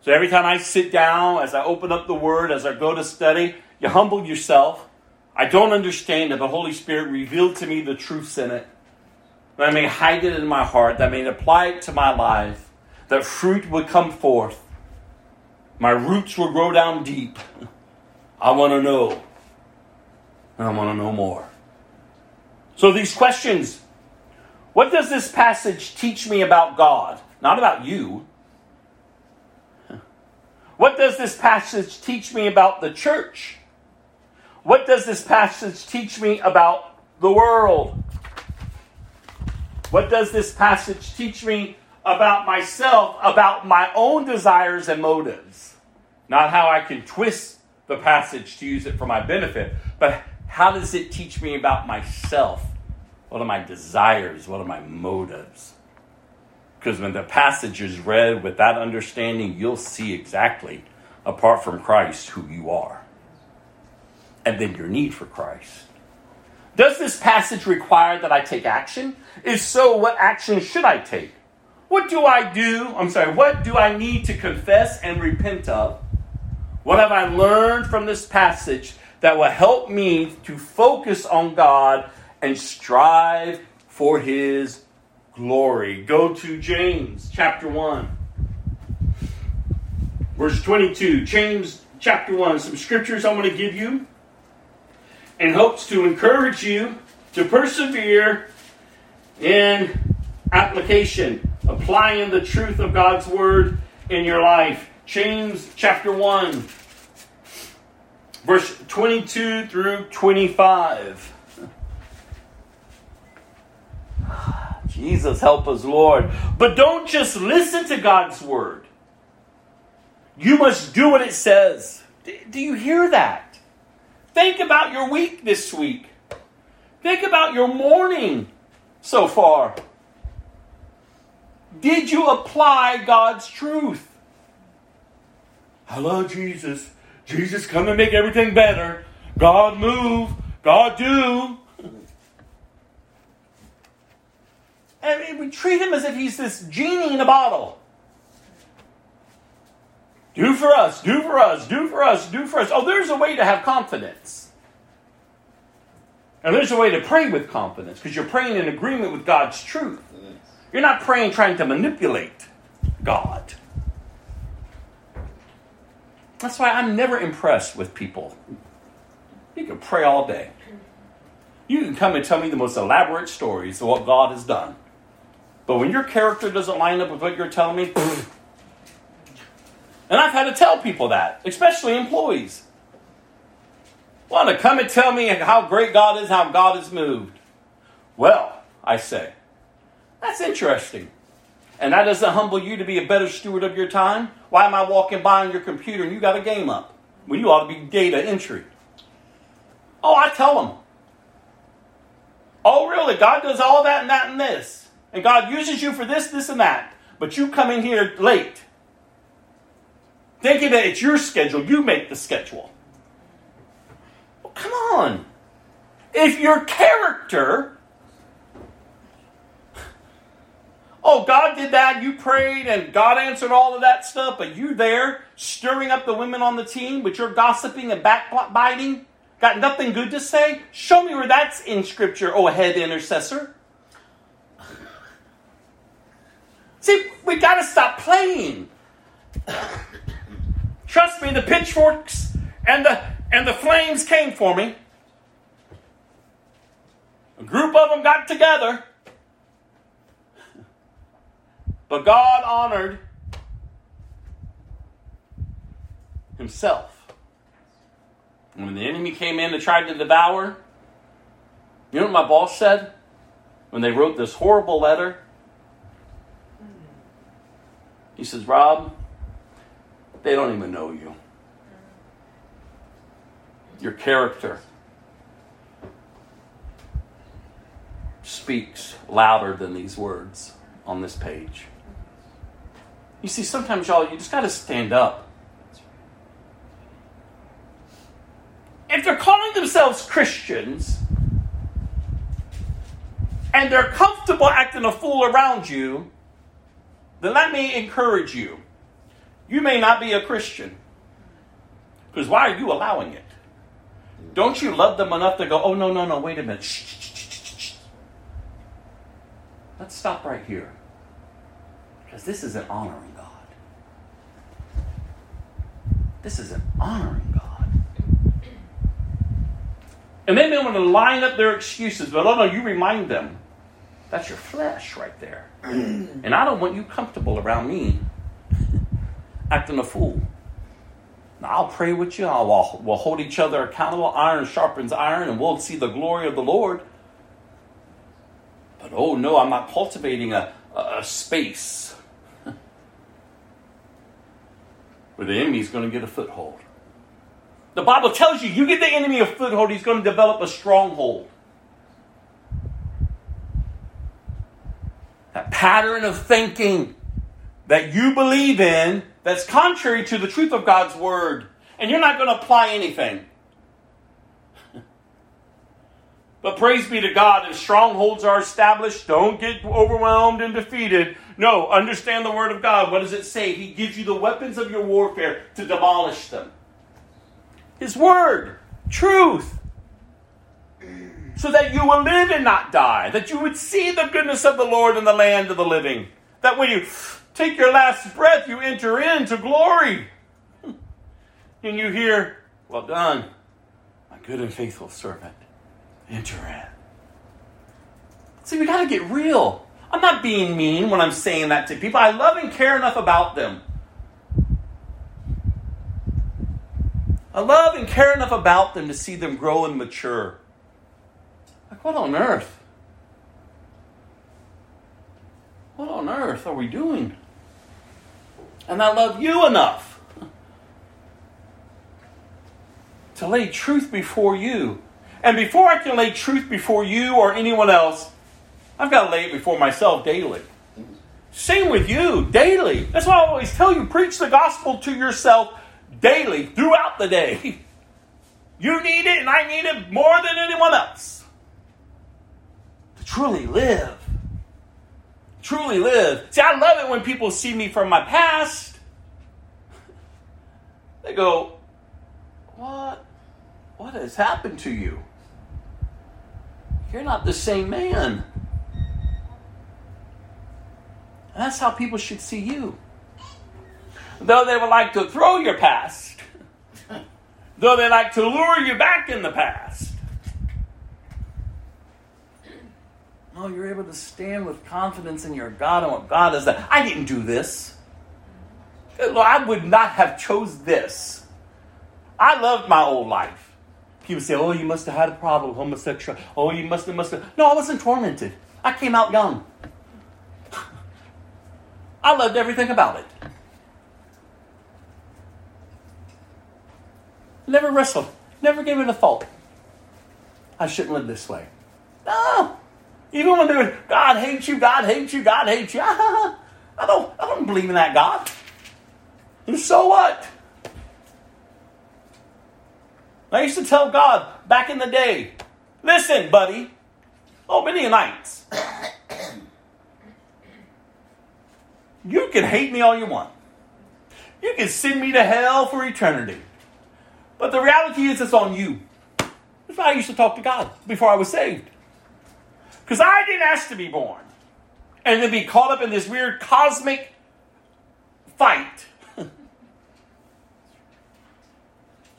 So every time I sit down, as I open up the Word, as I go to study, you humble yourself. I don't understand it. The Holy Spirit revealed to me the truths in it. That I may hide it in my heart, that I may apply it to my life, that fruit would come forth. My roots will grow down deep. I want to know. And I want to know more. So, these questions what does this passage teach me about God? Not about you. What does this passage teach me about the church? What does this passage teach me about the world? What does this passage teach me about myself, about my own desires and motives? Not how I can twist the passage to use it for my benefit, but how does it teach me about myself? What are my desires? What are my motives? Because when the passage is read with that understanding, you'll see exactly, apart from Christ, who you are. And then your need for Christ. Does this passage require that I take action? If so, what action should I take? What do I do? I'm sorry, what do I need to confess and repent of? What have I learned from this passage that will help me to focus on God and strive for His glory? Go to James chapter 1, verse 22. James, chapter 1. Some scriptures I'm going to give you in hopes to encourage you to persevere in application, applying the truth of God's word in your life. James chapter 1, verse 22 through 25. Jesus, help us, Lord. But don't just listen to God's word. You must do what it says. Do you hear that? Think about your week this week. Think about your morning so far. Did you apply God's truth? Hello, Jesus. Jesus, come and make everything better. God, move. God, do. And we treat him as if he's this genie in a bottle. Do for us, do for us, do for us, do for us. Oh, there's a way to have confidence. And there's a way to pray with confidence because you're praying in agreement with God's truth. You're not praying trying to manipulate God. That's why I'm never impressed with people. You can pray all day. You can come and tell me the most elaborate stories of what God has done. But when your character doesn't line up with what you're telling me, and I've had to tell people that, especially employees. Want to come and tell me how great God is, how God has moved. Well, I say, that's interesting. And that doesn't humble you to be a better steward of your time? Why am I walking by on your computer and you got a game up when you ought to be data entry? Oh, I tell them. Oh, really? God does all that and that and this. And God uses you for this, this, and that. But you come in here late. Thinking that it's your schedule, you make the schedule. Come on. If your character Oh, God did that. You prayed and God answered all of that stuff, but you there stirring up the women on the team with your gossiping and backbiting? Got nothing good to say? Show me where that's in Scripture, oh head intercessor. See, we got to stop playing. Trust me, the pitchforks and the and the flames came for me. A group of them got together but God honored himself. And when the enemy came in to try to devour, you know what my boss said? When they wrote this horrible letter? He says, Rob, they don't even know you. Your character speaks louder than these words on this page. You see, sometimes, y'all, you just got to stand up. If they're calling themselves Christians and they're comfortable acting a fool around you, then let me encourage you. You may not be a Christian. Because why are you allowing it? Don't you love them enough to go, oh, no, no, no, wait a minute. Shh, shh, shh, shh. Let's stop right here. Because this isn't honoring God. This isn't honoring God. And then they want to line up their excuses, but oh no, you remind them. That's your flesh right there. and I don't want you comfortable around me acting a fool. I'll pray with you. I'll, we'll hold each other accountable. Iron sharpens iron, and we'll see the glory of the Lord. But oh no, I'm not cultivating a, a space where the enemy's going to get a foothold. The Bible tells you, you give the enemy a foothold, he's going to develop a stronghold. That pattern of thinking that you believe in that's contrary to the truth of God's word, and you're not going to apply anything. But praise be to God, if strongholds are established, don't get overwhelmed and defeated. No, understand the word of God. What does it say? He gives you the weapons of your warfare to demolish them. His word, truth. So that you will live and not die. That you would see the goodness of the Lord in the land of the living. That when you take your last breath, you enter into glory. Hmm. and you hear, Well done, my good and faithful servant. Enter in. See, we got to get real. I'm not being mean when I'm saying that to people. I love and care enough about them. I love and care enough about them to see them grow and mature. Like, what on earth? What on earth are we doing? And I love you enough to lay truth before you. And before I can lay truth before you or anyone else, I've got to lay it before myself daily. Same with you, daily. That's why I always tell you preach the gospel to yourself daily, throughout the day. You need it, and I need it more than anyone else. To truly live. Truly live. See, I love it when people see me from my past. They go, What? What has happened to you? You're not the same man. And that's how people should see you. Though they would like to throw your past, though they like to lure you back in the past. No, you're able to stand with confidence in your God and what God has done. I didn't do this. Uh, I would not have chose this. I loved my old life. People say, "Oh, you must have had a problem, homosexual. Oh, you must have, must have." No, I wasn't tormented. I came out young. I loved everything about it. Never wrestled. Never gave it a thought. I shouldn't live this way. No. Even when they were, God hates you, God hates you, God hates you. I don't, I don't believe in that God. And so what? I used to tell God back in the day, listen, buddy, oh, many nights. You can hate me all you want. You can send me to hell for eternity. But the reality is, it's on you. That's why I used to talk to God before I was saved. Because I didn't ask to be born and then be caught up in this weird cosmic fight.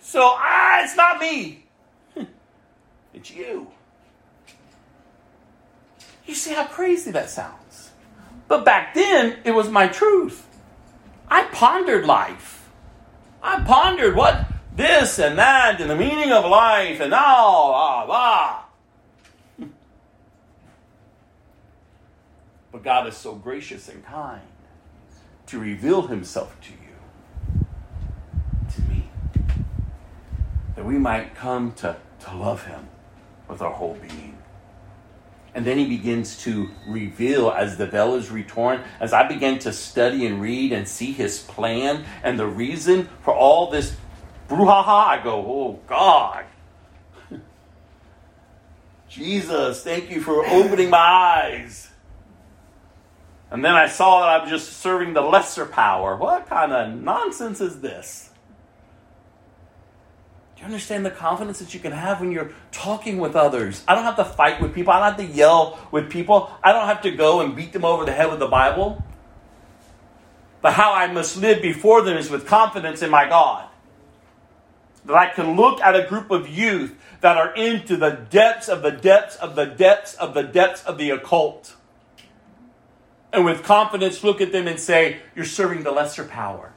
so ah, it's not me, it's you. You see how crazy that sounds? But back then, it was my truth. I pondered life. I pondered what this and that and the meaning of life and all, blah, blah. But God is so gracious and kind to reveal himself to you, to me, that we might come to, to love him with our whole being. And then he begins to reveal as the veil is retorn. As I begin to study and read and see his plan and the reason for all this brouhaha, I go, oh God. Jesus, thank you for opening my eyes. And then I saw that I'm just serving the lesser power. What kind of nonsense is this? Do you understand the confidence that you can have when you're talking with others? I don't have to fight with people. I don't have to yell with people. I don't have to go and beat them over the head with the Bible. But how I must live before them is with confidence in my God. That I can look at a group of youth that are into the depths of the depths of the depths of the depths of the occult. And with confidence look at them and say, You're serving the lesser power.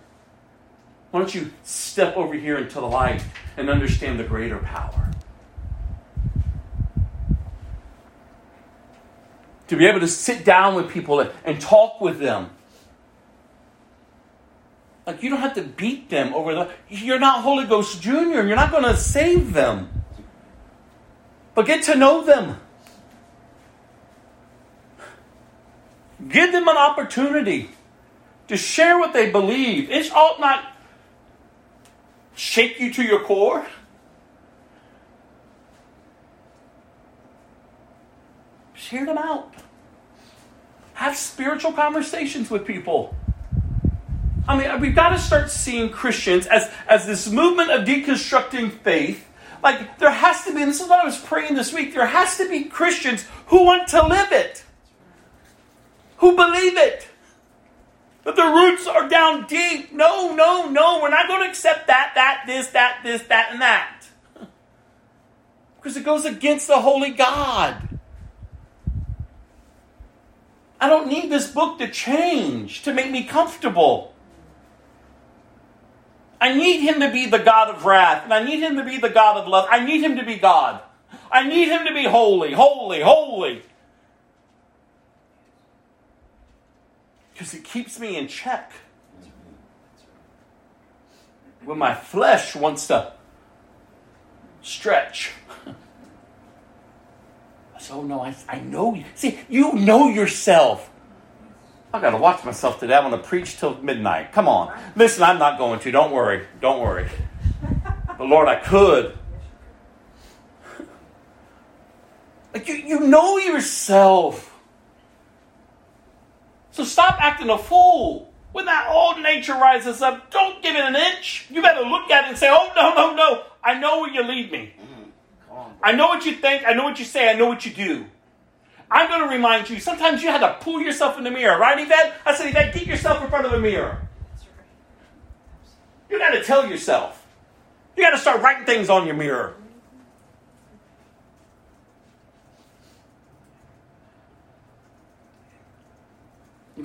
Why don't you step over here into the light and understand the greater power? To be able to sit down with people and talk with them. Like, you don't have to beat them over the. You're not Holy Ghost Junior. And you're not going to save them. But get to know them. Give them an opportunity to share what they believe. It ought not shake you to your core? Share them out. Have spiritual conversations with people. I mean, we've got to start seeing Christians as, as this movement of deconstructing faith. Like, there has to be, and this is what I was praying this week, there has to be Christians who want to live it, who believe it. that the roots are down deep. No, no, no. We're not going to accept that, that, this, that, this, that, and that. Because it goes against the holy God. I don't need this book to change, to make me comfortable. I need him to be the God of wrath, and I need him to be the God of love. I need him to be God. I need him to be holy, holy, holy. Because it keeps me in check. When my flesh wants to stretch. Oh no, I, I know you. See, you know yourself. I got to watch myself today. I'm going to preach till midnight. Come on. Listen, I'm not going to. Don't worry. Don't worry. But Lord, I could. Like you, you know yourself. So stop acting a fool. When that old nature rises up, don't give it an inch. You better look at it and say, oh, no, no, no. I know where you lead me. I know what you think. I know what you say. I know what you do. I'm going to remind you. Sometimes you had to pull yourself in the mirror, right, Yvette? I said, Yvette, get yourself in front of the mirror. You got to tell yourself. You got to start writing things on your mirror.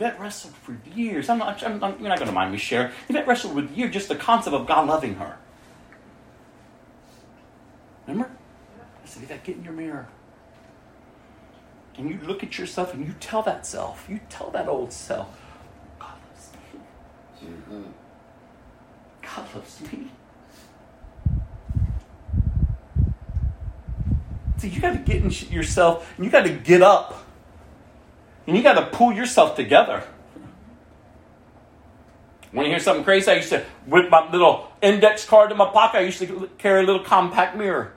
Yvette wrestled for years. I'm not, I'm, I'm- you're not going to mind me sharing. Yvette wrestled with years just the concept of God loving her. Remember? I said, Yvette, get in your mirror. And you look at yourself and you tell that self, you tell that old self, God loves me. Mhm. God loves me. See, you got to get in yourself and you got to get up. And you got to pull yourself together. When you hear something crazy, I used to, with my little index card in my pocket, I used to carry a little compact mirror.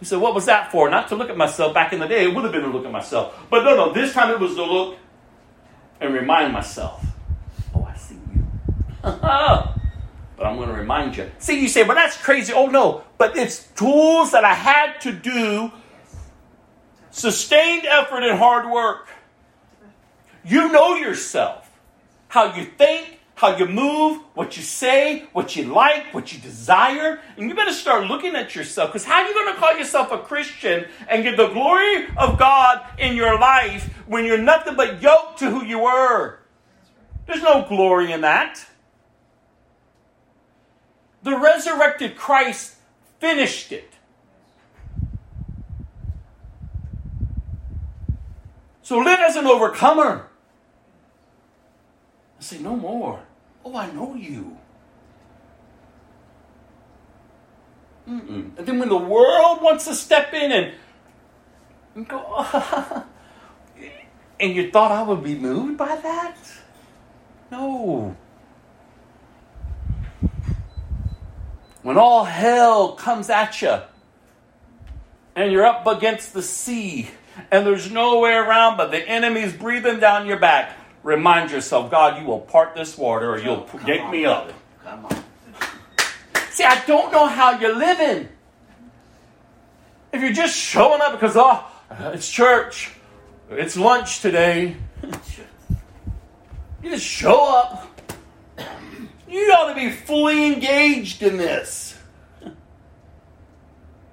You said, what was that for? Not to look at myself. Back in the day, it would have been to look at myself. But no, no, this time it was to look and remind myself. Oh, I see you. but I'm going to remind you. See, you say, well, that's crazy. Oh, no. But it's tools that I had to do, sustained effort and hard work. You know yourself, how you think, how you move, what you say, what you like, what you desire. And you better start looking at yourself because how are you going to call yourself a Christian and get the glory of God in your life when you're nothing but yoked to who you were? There's no glory in that. The resurrected Christ finished it. So live as an overcomer. I say, no more. Oh, I know you. Mm-mm. And then when the world wants to step in and, and go, and you thought I would be moved by that? No. When all hell comes at you and you're up against the sea and there's no way around but the enemy's breathing down your back, remind yourself, God, you will part this water or you'll Come get on, me up. Come on. See, I don't know how you're living. If you're just showing up because, oh, it's church, it's lunch today, you just show up. You ought to be fully engaged in this.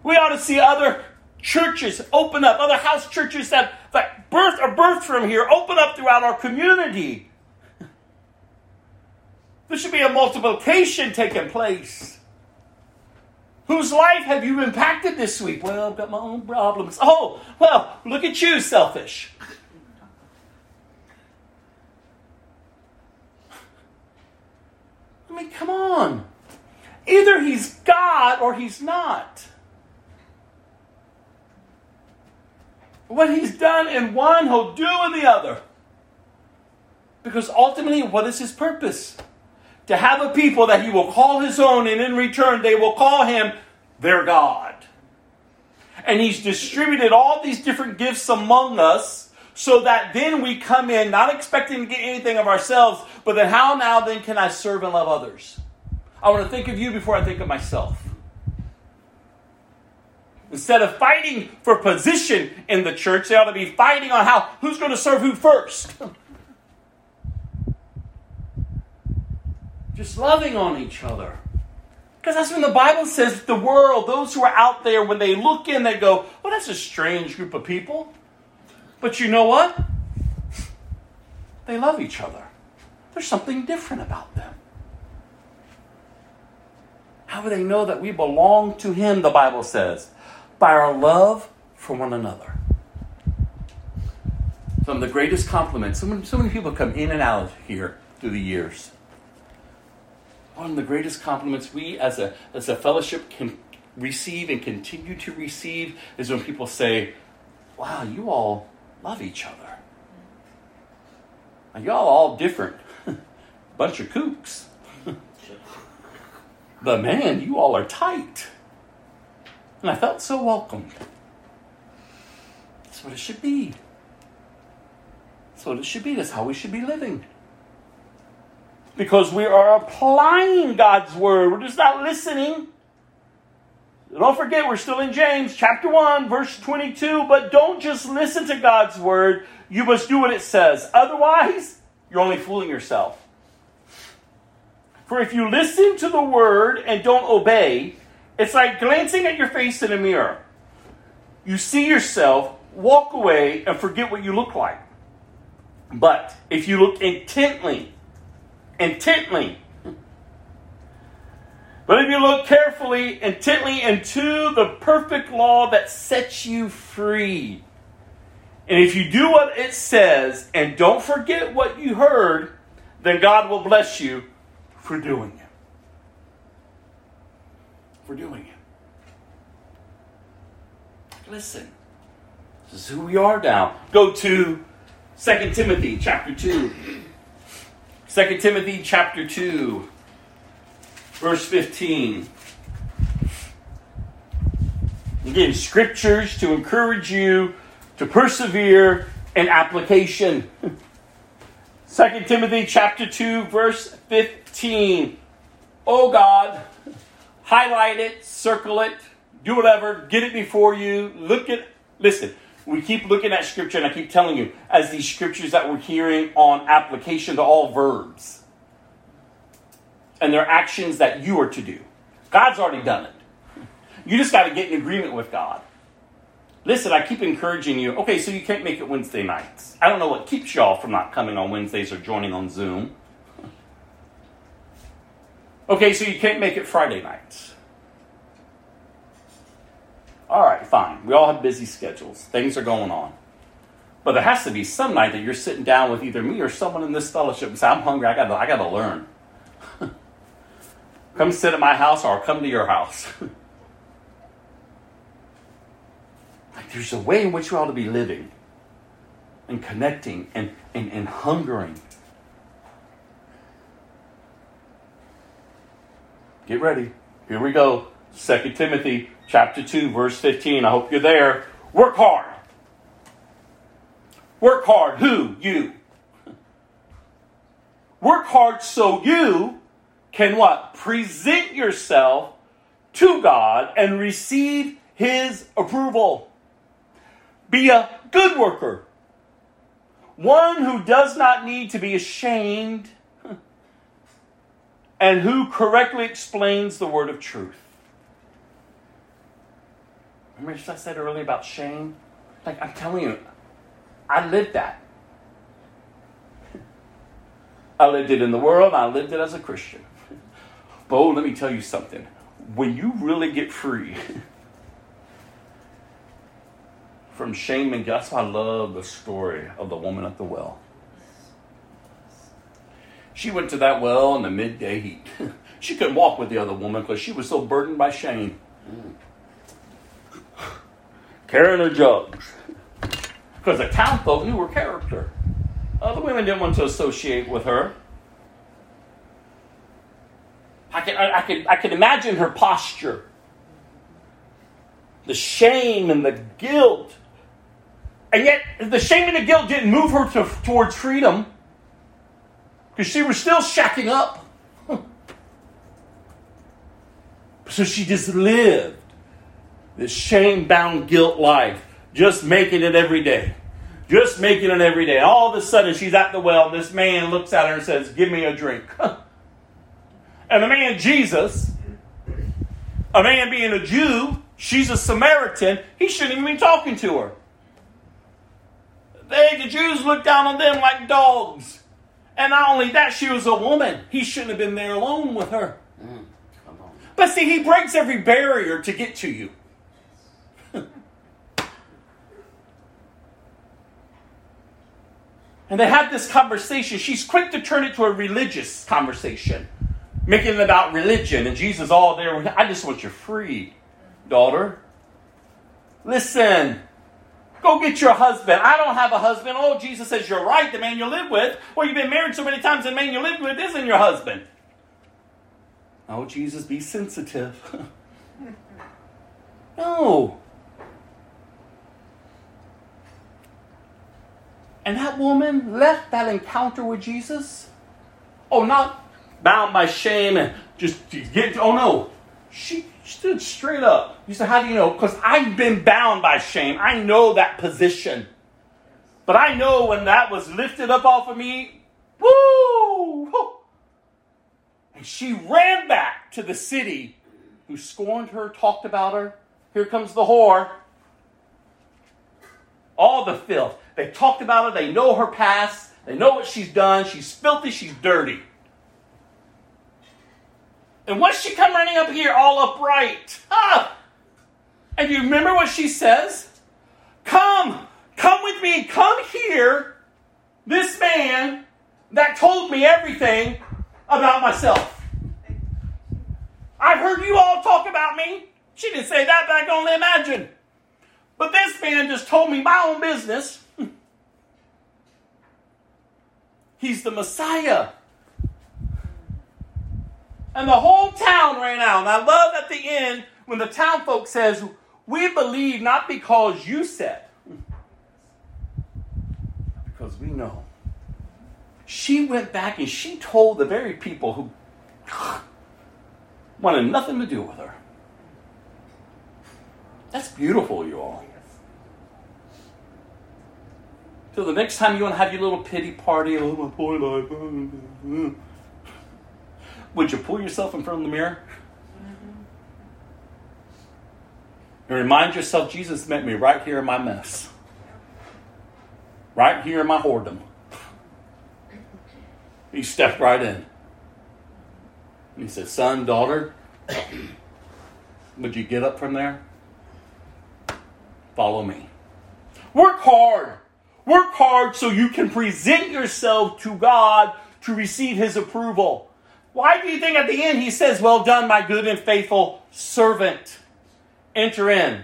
We ought to see other churches open up, other house churches that, that birth are birthed from here open up throughout our community. There should be a multiplication taking place. Whose life have you impacted this week? Well, I've got my own problems. Oh, well, look at you, selfish. I mean, come on. Either he's God or he's not. What he's done in one, he'll do in the other. Because ultimately, what is his purpose? To have a people that he will call his own, and in return, they will call him their God. And he's distributed all these different gifts among us so that then we come in not expecting to get anything of ourselves, but then how now then can I serve and love others? I want to think of you before I think of myself. Instead of fighting for position in the church, they ought to be fighting on how who's going to serve who first. Just loving on each other. Because that's when the Bible says the world, those who are out there, when they look in, they go, well, that's a strange group of people. But you know what? They love each other. There's something different about them. How do they know that we belong to Him, the Bible says? By our love for one another. Some of the greatest compliments, so many, so many people come in and out here through the years. One of the greatest compliments we as a, as a fellowship can receive and continue to receive is when people say, Wow, you all love each other. Now, Y'all all different. Bunch of kooks. but man, you all are tight. And I felt so welcomed. That's what it should be. That's what it should be. That's how we should be living. Because we are applying God's word. We're just not listening. Don't forget, we're still in James chapter 1, verse 22. But don't just listen to God's word. You must do what it says. Otherwise, you're only fooling yourself. For if you listen to the word and don't obey, it's like glancing at your face in a mirror. You see yourself, walk away, and forget what you look like. But if you look intently, intently, but if you look carefully, intently into the perfect law that sets you free, and if you do what it says and don't forget what you heard, then God will bless you for doing it. For doing it. Listen, this is who we are now. Go to 2 Timothy chapter 2. 2 Timothy chapter 2, verse 15. Again, scriptures to encourage you to persevere in application. 2 Timothy chapter 2 verse 15. Oh God, highlight it, circle it, do whatever, get it before you. Look at listen, we keep looking at scripture and I keep telling you as these scriptures that we're hearing on application to all verbs. And they're actions that you are to do. God's already done it. You just got to get in agreement with God. Listen, I keep encouraging you. Okay, so you can't make it Wednesday nights. I don't know what keeps y'all from not coming on Wednesdays or joining on Zoom. Okay, so you can't make it Friday nights. All right, fine. We all have busy schedules. Things are going on. But there has to be some night that you're sitting down with either me or someone in this fellowship and say, I'm hungry, I gotta, I gotta learn. come sit at my house or I'll come to your house. like there's a way in which we ought to be living and connecting and, and, and hungering. Get ready. Here we go. 2 Timothy chapter 2, verse 15. I hope you're there. Work hard. Work hard. Who? You. Work hard so you can what? Present yourself to God and receive His approval. Be a good worker. One who does not need to be ashamed and who correctly explains the word of truth. Remember I said earlier about shame? Like, I'm telling you, I lived that. I lived it in the world, I lived it as a Christian. But oh, let me tell you something. When you really get free from shame and guilt, that's why I love the story of the woman at the well. She went to that well in the midday heat. she couldn't walk with the other woman because she was so burdened by shame carrying her jugs. Because the town folk knew her character. Other women didn't want to associate with her. I can, I, I, can, I can imagine her posture. The shame and the guilt. And yet, the shame and the guilt didn't move her to, towards freedom. Because she was still shacking up. So she just lived this shame bound guilt life, just making it every day. Just making it every day. All of a sudden, she's at the well. This man looks at her and says, Give me a drink. And the man Jesus, a man being a Jew, she's a Samaritan, he shouldn't even be talking to her. They, the Jews look down on them like dogs. And not only that, she was a woman. He shouldn't have been there alone with her. Mm, come on. But see, he breaks every barrier to get to you. and they have this conversation. She's quick to turn it to a religious conversation, making it about religion. And Jesus, all there, I just want you free, daughter. Listen, go get your husband. I don't have a husband. Oh, Jesus says you're right. The man you live with, well, you've been married so many times, the man you live with isn't your husband. Oh, Jesus, be sensitive. no. And that woman left that encounter with Jesus. Oh, not bound by shame and just get, oh no. She stood straight up. You said, How do you know? Because I've been bound by shame. I know that position. But I know when that was lifted up off of me, woo! And she ran back to the city who scorned her, talked about her. Here comes the whore. All the filth. They talked about her. They know her past. They know what she's done. She's filthy. She's dirty. And once she come running up here all upright, ah, and you remember what she says? Come, come with me, come here. This man that told me everything about myself. I've heard you all talk about me. She didn't say that, but I can only imagine. But this man just told me my own business. He's the Messiah. And the whole town ran out. And I love at the end when the town folk says, We believe not because you said, because we know. She went back and she told the very people who wanted nothing to do with her. That's beautiful, you all. So the next time you want to have your little pity party, oh my poor life, would you pull yourself in front of the mirror? And remind yourself Jesus met me right here in my mess. Right here in my whoredom. He stepped right in. And he said, Son, daughter, would you get up from there? Follow me. Work hard. Work hard so you can present yourself to God to receive His approval. Why do you think at the end He says, Well done, my good and faithful servant? Enter in.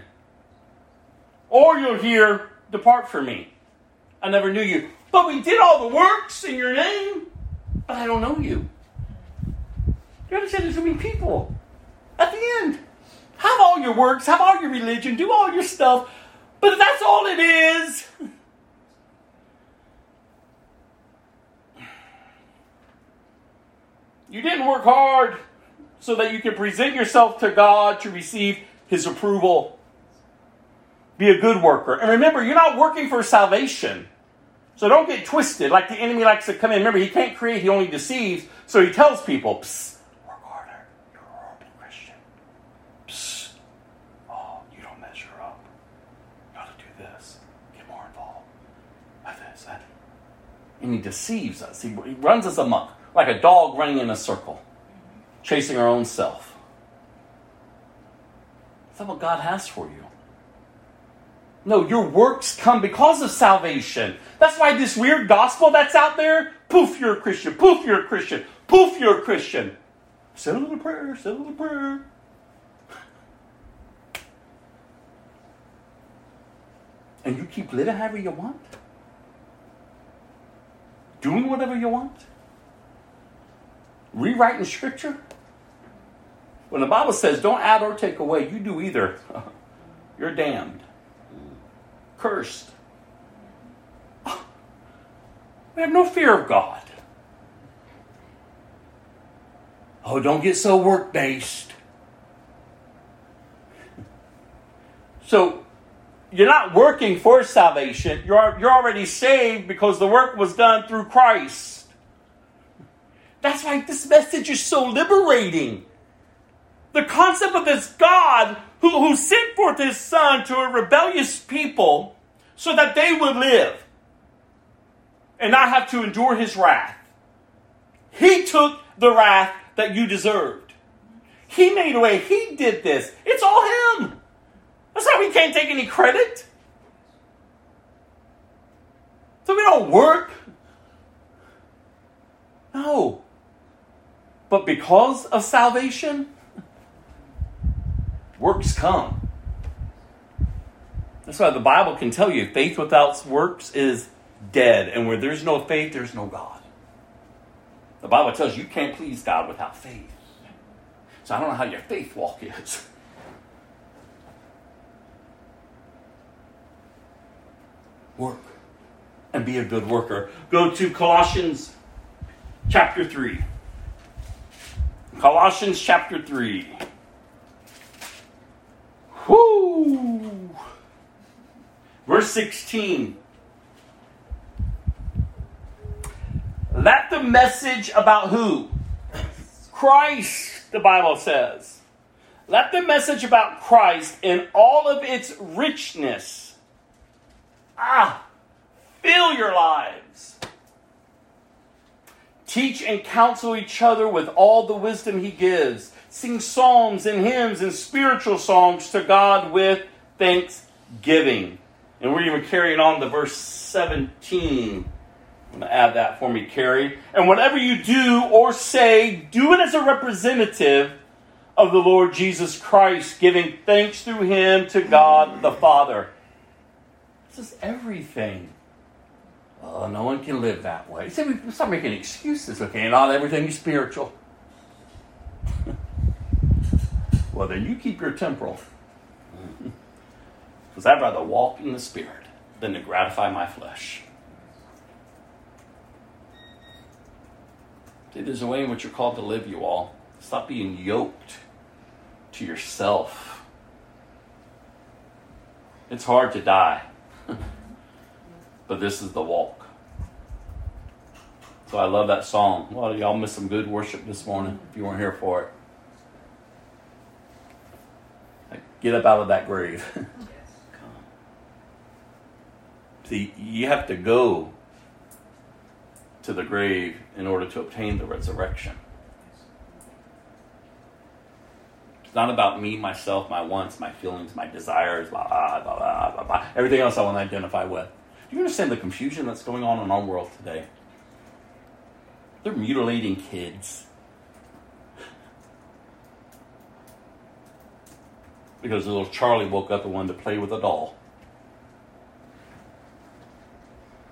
Or you'll hear, Depart from me. I never knew you. But we did all the works in your name, but I don't know you. You understand? There's going to be people at the end. Have all your works, have all your religion, do all your stuff, but that's all it is. You didn't work hard so that you can present yourself to God to receive His approval. Be a good worker. And remember, you're not working for salvation. So don't get twisted like the enemy likes to come in. Remember, he can't create, he only deceives. So he tells people, Psst, work harder. You're a Christian. Psst. Oh, you don't measure up. You to do this. Get more involved. This. And he deceives us. He, he runs us amok like a dog running in a circle, chasing our own self. Is that what God has for you? No, your works come because of salvation. That's why this weird gospel that's out there, poof, you're a Christian, poof, you're a Christian, poof, you're a Christian. Say a little prayer, say a little prayer. And you keep living however you want, doing whatever you want, rewriting scripture. When the Bible says don't add or take away, you do either. You're damned cursed. We have no fear of God. Oh, don't get so work based. So, you're not working for salvation. You're, you're already saved because the work was done through Christ. That's why this message is so liberating. The concept of this God who, who sent forth his son to a rebellious people so that they would live and not have to endure his wrath. He took the wrath that you deserved. He made a way. He did this. It's all him. That's why we can't take any credit. So we don't work. No. But because of salvation, works come. That's why the Bible can tell you faith without works is dead. And where there's no faith, there's no God. The Bible tells you you can't please God without faith. So I don't know how your faith walk is. Work and be a good worker. Go to Colossians chapter 3. Colossians chapter 3. Whoo! Verse 16. Let the message about who? Christ, the Bible says. Let the message about Christ in all of its richness. Ah, fill your lives. Teach and counsel each other with all the wisdom he gives. Sing psalms and hymns and spiritual songs to God with thanksgiving. And we're even carrying on to verse 17. I'm going to add that for me, Carrie. And whatever you do or say, do it as a representative of the Lord Jesus Christ, giving thanks through him to God the Father. This is everything. Oh, no one can live that way. See, we start making excuses, okay? Not everything is spiritual. well, then you keep your temporal. Because I'd rather walk in the Spirit than to gratify my flesh. See, there's a way in which you're called to live, you all. Stop being yoked to yourself. It's hard to die, but this is the walk. So I love that song. A lot of y'all missed some good worship this morning if you weren't here for it. Get up out of that grave. See, you have to go to the grave in order to obtain the resurrection. It's not about me, myself, my wants, my feelings, my desires, blah, blah, blah, blah, blah, blah. everything else I want to identify with. You understand the confusion that's going on in our world today? They're mutilating kids. Because little Charlie woke up and wanted to play with a doll.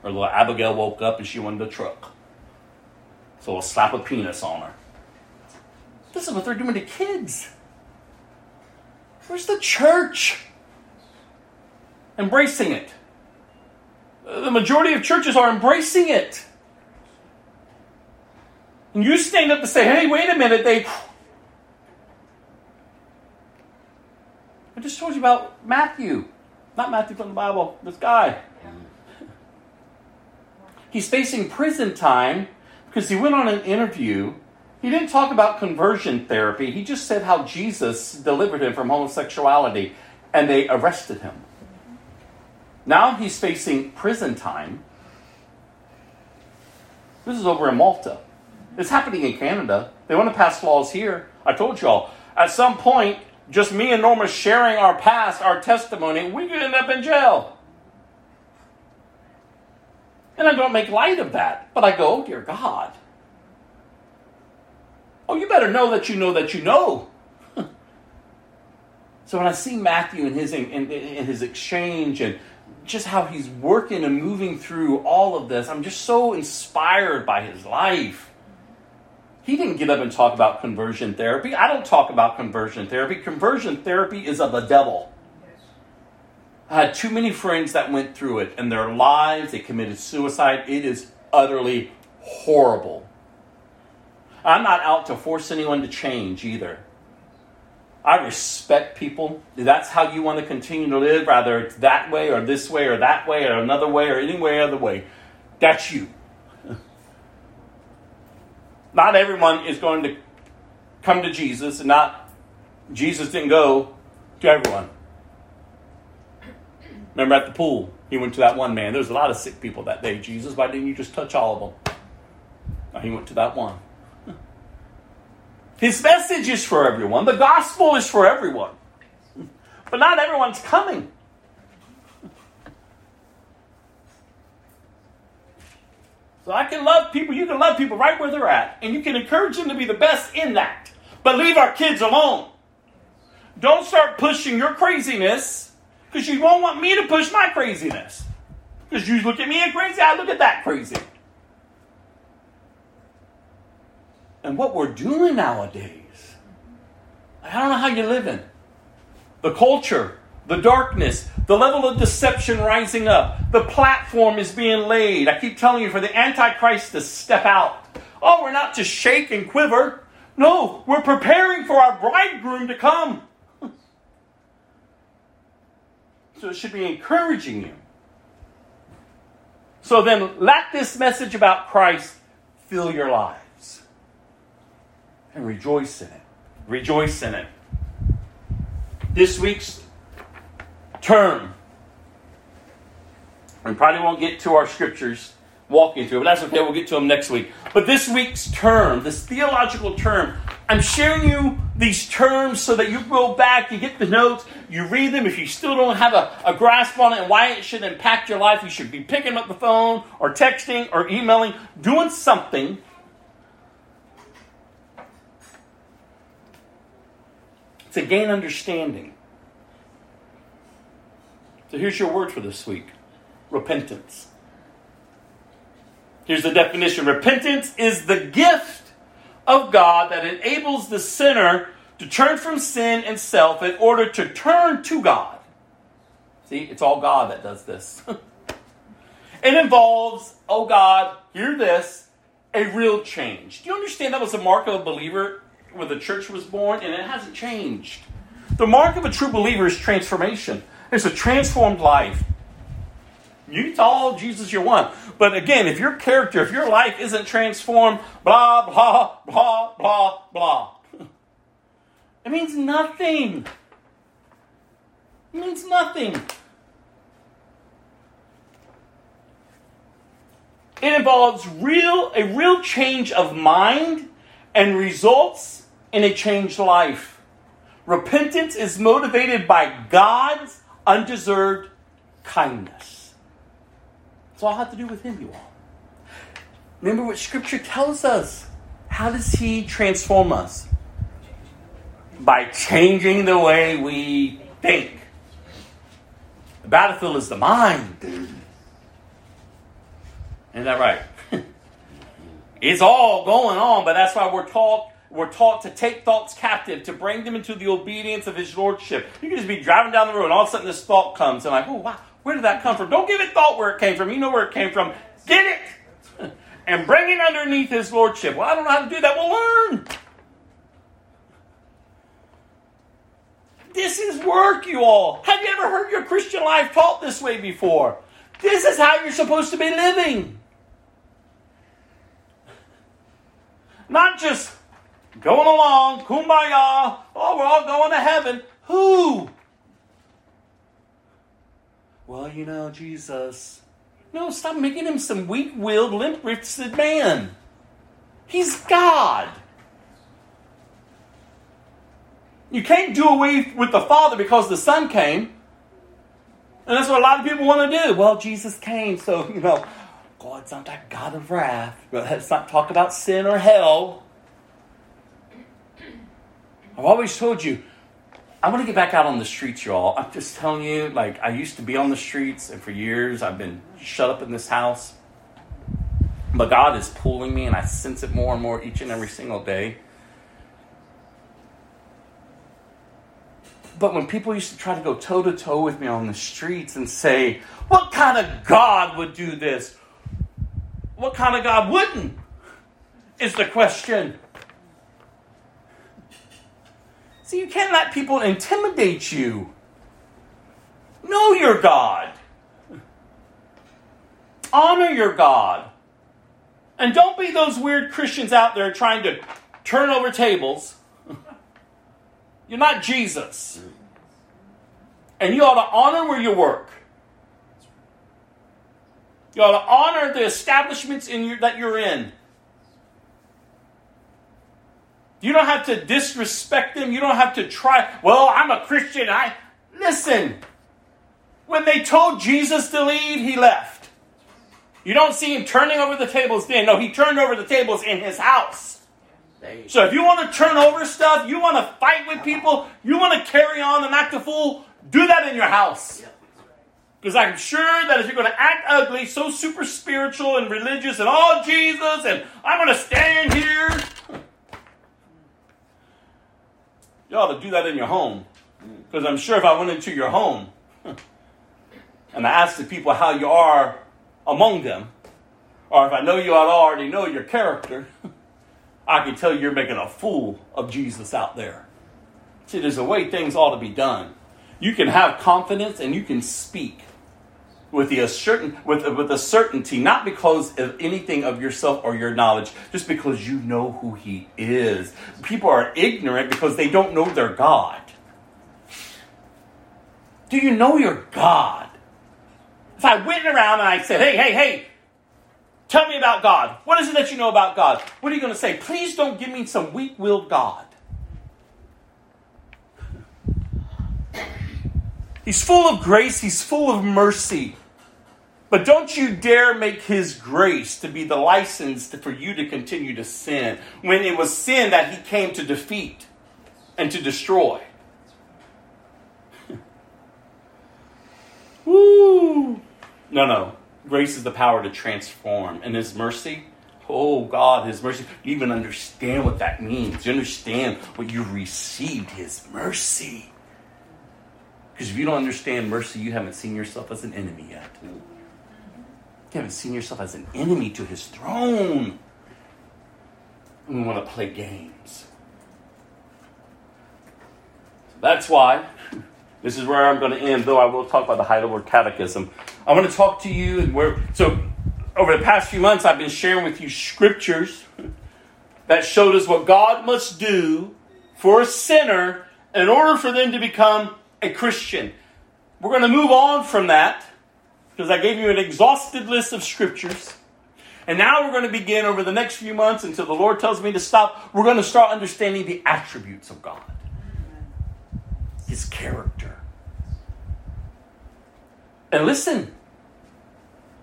Or little Abigail woke up and she wanted a truck. So we'll slap a penis on her. This is what they're doing to kids. Where's the church? Embracing it. The majority of churches are embracing it. And you stand up and say, hey, wait a minute, they. I just told you about Matthew. Not Matthew from the Bible, this guy. He's facing prison time because he went on an interview. He didn't talk about conversion therapy. He just said how Jesus delivered him from homosexuality, and they arrested him. Now he's facing prison time. This is over in Malta. It's happening in Canada. They want to pass laws here. I told y'all. At some point, just me and Norma sharing our past, our testimony, we could end up in jail. And I don't make light of that, but I go, oh, dear God. Oh, you better know that you know that you know. so when I see Matthew and his, in, his exchange and just how he's working and moving through all of this, I'm just so inspired by his life. He didn't get up and talk about conversion therapy. I don't talk about conversion therapy. Conversion therapy is of the devil. I had too many friends that went through it and their lives, they committed suicide. It is utterly horrible. I'm not out to force anyone to change either. I respect people. That's how you want to continue to live, rather it's that way or this way or that way or another way or any way other way. That's you. Not everyone is going to come to Jesus, and not Jesus didn't go to everyone. Remember at the pool, he went to that one man. There was a lot of sick people that day. Jesus, why didn't you just touch all of them? No, he went to that one. His message is for everyone. The gospel is for everyone. But not everyone's coming. So I can love people, you can love people right where they're at, and you can encourage them to be the best in that. But leave our kids alone. Don't start pushing your craziness because you won't want me to push my craziness. Because you look at me and crazy, I look at that crazy. And what we're doing nowadays, I don't know how you're living. The culture, the darkness, the level of deception rising up, the platform is being laid. I keep telling you, for the Antichrist to step out. Oh, we're not to shake and quiver. No, we're preparing for our bridegroom to come. So it should be encouraging you. So then let this message about Christ fill your lives and rejoice in it. Rejoice in it. This week's term, we probably won't get to our scriptures walking through, but that's okay. We'll get to them next week. But this week's term, this theological term, I'm sharing you these terms so that you go back, you get the notes, you read them. If you still don't have a, a grasp on it and why it should impact your life, you should be picking up the phone or texting or emailing, doing something. To gain understanding. So here's your word for this week repentance. Here's the definition repentance is the gift of God that enables the sinner to turn from sin and self in order to turn to God. See, it's all God that does this. it involves, oh God, hear this, a real change. Do you understand that was the mark of a believer when the church was born? And it hasn't changed. The mark of a true believer is transformation. It's a transformed life. You tell Jesus you're one. But again, if your character, if your life isn't transformed, blah, blah, blah, blah, blah, it means nothing. It means nothing. It involves real a real change of mind and results in a changed life. Repentance is motivated by God's undeserved kindness. It's all have to do with Him, you all. Remember what Scripture tells us. How does He transform us? By changing the way we think. The battlefield is the mind. Isn't that right? it's all going on, but that's why we're taught we're taught to take thoughts captive, to bring them into the obedience of His Lordship. You can just be driving down the road, and all of a sudden this thought comes, and like, oh wow, where did that come from? Don't give it thought where it came from. You know where it came from. Get it and bring it underneath His Lordship. Well, I don't know how to do that. Well, learn. This is work, you all. Have you ever heard your Christian life taught this way before? This is how you're supposed to be living. Not just going along, kumbaya, oh, we're all going to heaven. Who? Well, you know, Jesus. No, stop making him some weak willed, limp wristed man. He's God. You can't do away with the Father because the Son came. And that's what a lot of people want to do. Well, Jesus came, so, you know, God's not that God of wrath. Let's not talk about sin or hell. I've always told you, I want to get back out on the streets, y'all. I'm just telling you, like, I used to be on the streets, and for years I've been shut up in this house. But God is pulling me, and I sense it more and more each and every single day. But when people used to try to go toe to toe with me on the streets and say, What kind of God would do this? What kind of God wouldn't? Is the question. See, you can't let people intimidate you. Know your God. Honor your God. And don't be those weird Christians out there trying to turn over tables. You're not Jesus. And you ought to honor where you work. You ought to honor the establishments in your, that you're in. You don't have to disrespect them. You don't have to try. Well, I'm a Christian. I listen. When they told Jesus to leave, he left. You don't see him turning over the tables then. No, he turned over the tables in his house. So if you want to turn over stuff, you want to fight with people, you want to carry on and act a fool, do that in your house. Because I'm sure that if you're going to act ugly, so super spiritual and religious and all oh, Jesus and I'm going to stand here, you ought to do that in your home. Because I'm sure if I went into your home and I asked the people how you are among them, or if I know you I already know your character, I can tell you you're making a fool of Jesus out there. See, there's a way things ought to be done. You can have confidence and you can speak with the certain with, with a certainty, not because of anything of yourself or your knowledge, just because you know who he is. People are ignorant because they don't know their God. Do you know your God? If I went around and I said, hey, hey, hey, Tell me about God. What is it that you know about God? What are you going to say? Please don't give me some weak willed God. He's full of grace, he's full of mercy. But don't you dare make his grace to be the license for you to continue to sin when it was sin that he came to defeat and to destroy. Woo! No, no. Grace is the power to transform, and His mercy. Oh God, His mercy. You even understand what that means. You understand what you've received His mercy. Because if you don't understand mercy, you haven't seen yourself as an enemy yet. You haven't seen yourself as an enemy to His throne. We want to play games. That's why this is where I'm going to end, though I will talk about the Heidelberg Catechism. I want to talk to you, and where so over the past few months, I've been sharing with you scriptures that showed us what God must do for a sinner in order for them to become a Christian. We're going to move on from that because I gave you an exhausted list of scriptures. And now we're going to begin over the next few months until the Lord tells me to stop. We're going to start understanding the attributes of God, His character. And listen,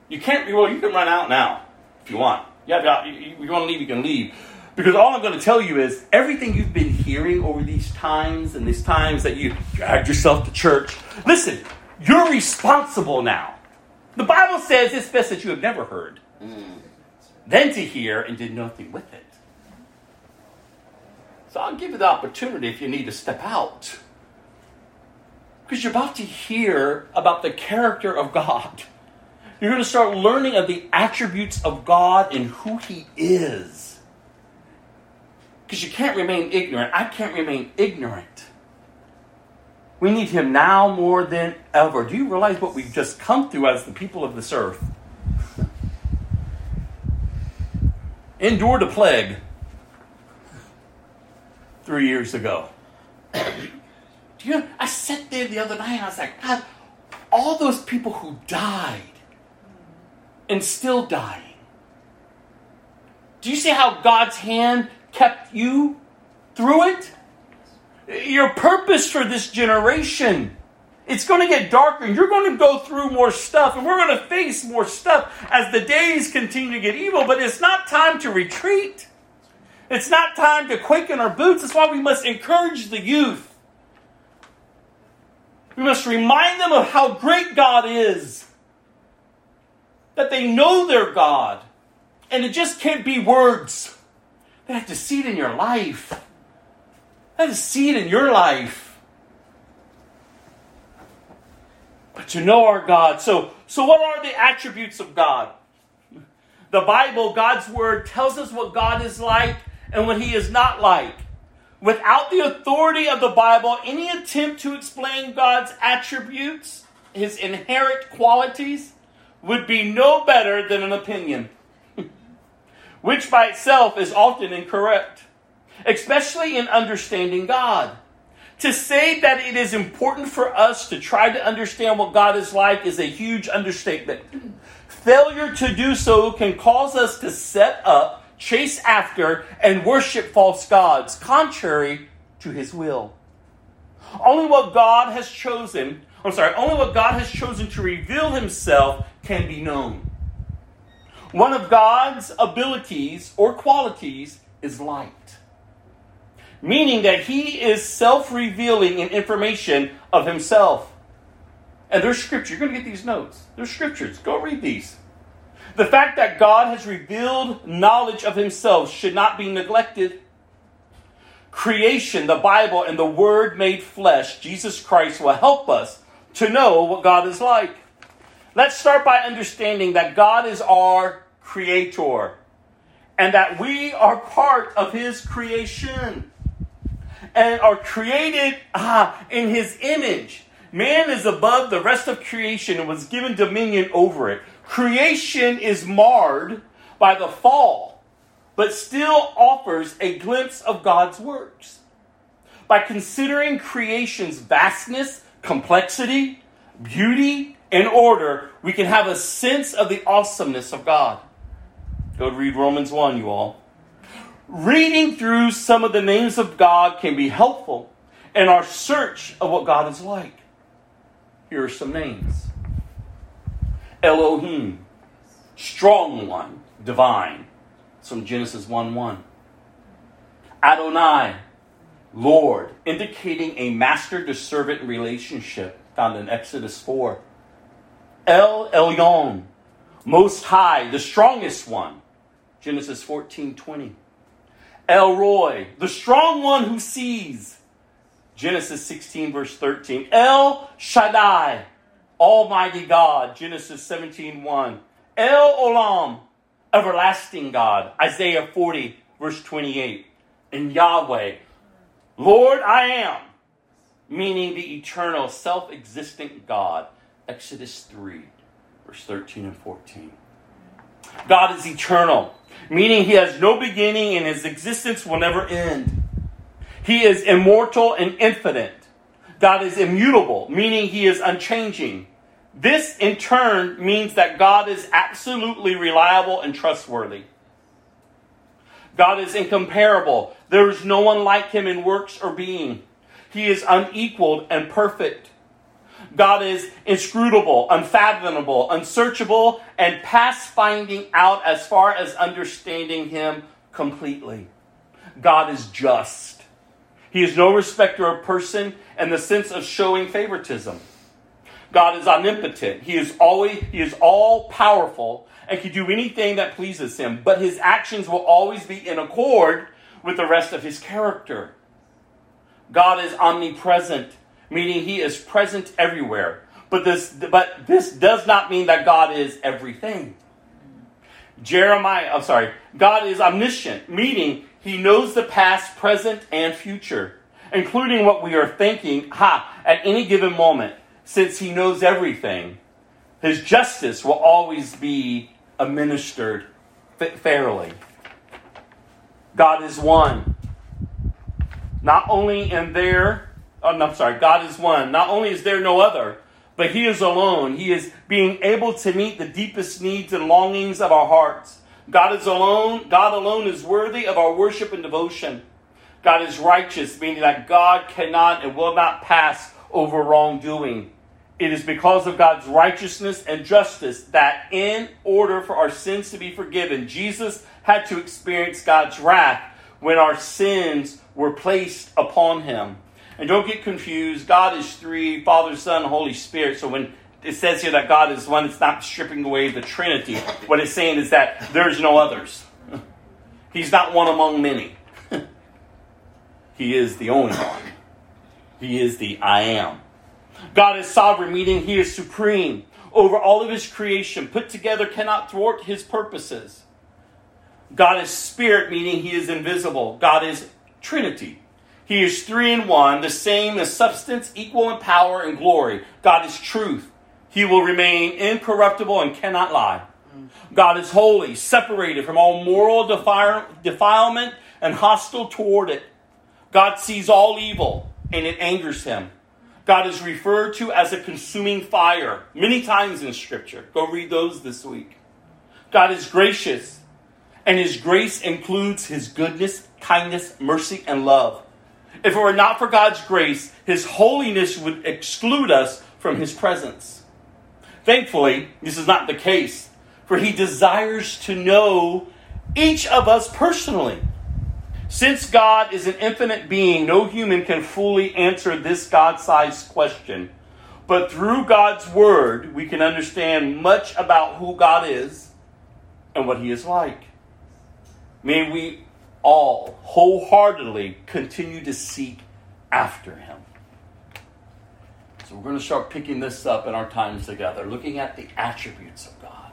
you can't, well, you can run out now if you want. Yeah, you, you want to leave, you can leave. Because all I'm going to tell you is everything you've been hearing over these times and these times that you dragged yourself to church, listen, you're responsible now. The Bible says it's best that you have never heard mm. than to hear and did nothing with it. So I'll give you the opportunity if you need to step out. Because you're about to hear about the character of God. You're going to start learning of the attributes of God and who He is. Because you can't remain ignorant. I can't remain ignorant. We need Him now more than ever. Do you realize what we've just come through as the people of this earth? Endured a plague three years ago. Do you know, I sat there the other night and I was like, God, all those people who died and still dying. Do you see how God's hand kept you through it? Your purpose for this generation. It's going to get darker. You're going to go through more stuff, and we're going to face more stuff as the days continue to get evil. But it's not time to retreat. It's not time to quake in our boots. That's why we must encourage the youth. We must remind them of how great God is. That they know their God. And it just can't be words. They have to see it in your life. Have to see it in your life. But to know our God. So, so what are the attributes of God? The Bible, God's Word, tells us what God is like and what He is not like. Without the authority of the Bible, any attempt to explain God's attributes, his inherent qualities, would be no better than an opinion. which by itself is often incorrect, especially in understanding God. To say that it is important for us to try to understand what God is like is a huge understatement. Failure to do so can cause us to set up, chase after, and worship false gods, contrary to his will. Only what God has chosen, I'm sorry, only what God has chosen to reveal himself can be known. One of God's abilities or qualities is light meaning that he is self revealing in information of himself. And there's scripture. You're going to get these notes. There's scriptures. Go read these. The fact that God has revealed knowledge of himself should not be neglected. Creation, the Bible, and the Word made flesh, Jesus Christ, will help us to know what God is like. Let's start by understanding that God is our creator and that we are part of his creation and are created ah, in his image. Man is above the rest of creation and was given dominion over it. Creation is marred by the fall, but still offers a glimpse of God's works. By considering creation's vastness, complexity, beauty, and order, we can have a sense of the awesomeness of God. Go read Romans 1, you all. Reading through some of the names of God can be helpful in our search of what God is like. Here are some names Elohim, strong one, divine. It's from Genesis 1 1. Adonai, Lord, indicating a master to servant relationship found in Exodus 4. El Elyon, Most High, the strongest one, Genesis 14 20. El Roi, the strong one who sees. Genesis 16, verse 13. El Shaddai, Almighty God. Genesis 17, 1. El Olam, everlasting God. Isaiah 40, verse 28. And Yahweh, Lord I am, meaning the eternal, self existent God. Exodus 3, verse 13 and 14. God is eternal meaning he has no beginning and his existence will never end. He is immortal and infinite. God is immutable, meaning he is unchanging. This in turn means that God is absolutely reliable and trustworthy. God is incomparable. There is no one like him in works or being. He is unequaled and perfect. God is inscrutable, unfathomable, unsearchable, and past finding out as far as understanding Him completely. God is just. He is no respecter of person in the sense of showing favoritism. God is omnipotent. He is always he is all powerful and can do anything that pleases him, but his actions will always be in accord with the rest of his character. God is omnipresent meaning he is present everywhere. But this, but this does not mean that God is everything. Jeremiah, I'm sorry, God is omniscient, meaning he knows the past, present, and future, including what we are thinking, ha, at any given moment. Since he knows everything, his justice will always be administered fairly. God is one. Not only in there oh, no, I'm sorry, God is one. Not only is there no other, but He is alone. He is being able to meet the deepest needs and longings of our hearts. God is alone. God alone is worthy of our worship and devotion. God is righteous, meaning that God cannot and will not pass over wrongdoing. It is because of God's righteousness and justice that, in order for our sins to be forgiven, Jesus had to experience God's wrath when our sins were placed upon him. And don't get confused. God is three Father, Son, Holy Spirit. So when it says here that God is one, it's not stripping away the Trinity. What it's saying is that there's no others. He's not one among many. he is the only one. He is the I am. God is sovereign, meaning He is supreme over all of His creation. Put together cannot thwart His purposes. God is spirit, meaning He is invisible. God is Trinity, he is three in one, the same as substance, equal in power and glory. God is truth. He will remain incorruptible and cannot lie. God is holy, separated from all moral defile- defilement, and hostile toward it. God sees all evil, and it angers him. God is referred to as a consuming fire many times in Scripture. Go read those this week. God is gracious, and His grace includes His goodness, kindness, mercy, and love. If it were not for God's grace, His holiness would exclude us from His presence. Thankfully, this is not the case, for He desires to know each of us personally. Since God is an infinite being, no human can fully answer this God sized question. But through God's Word, we can understand much about who God is and what He is like. May we all wholeheartedly continue to seek after Him. So we're going to start picking this up in our times together, looking at the attributes of God.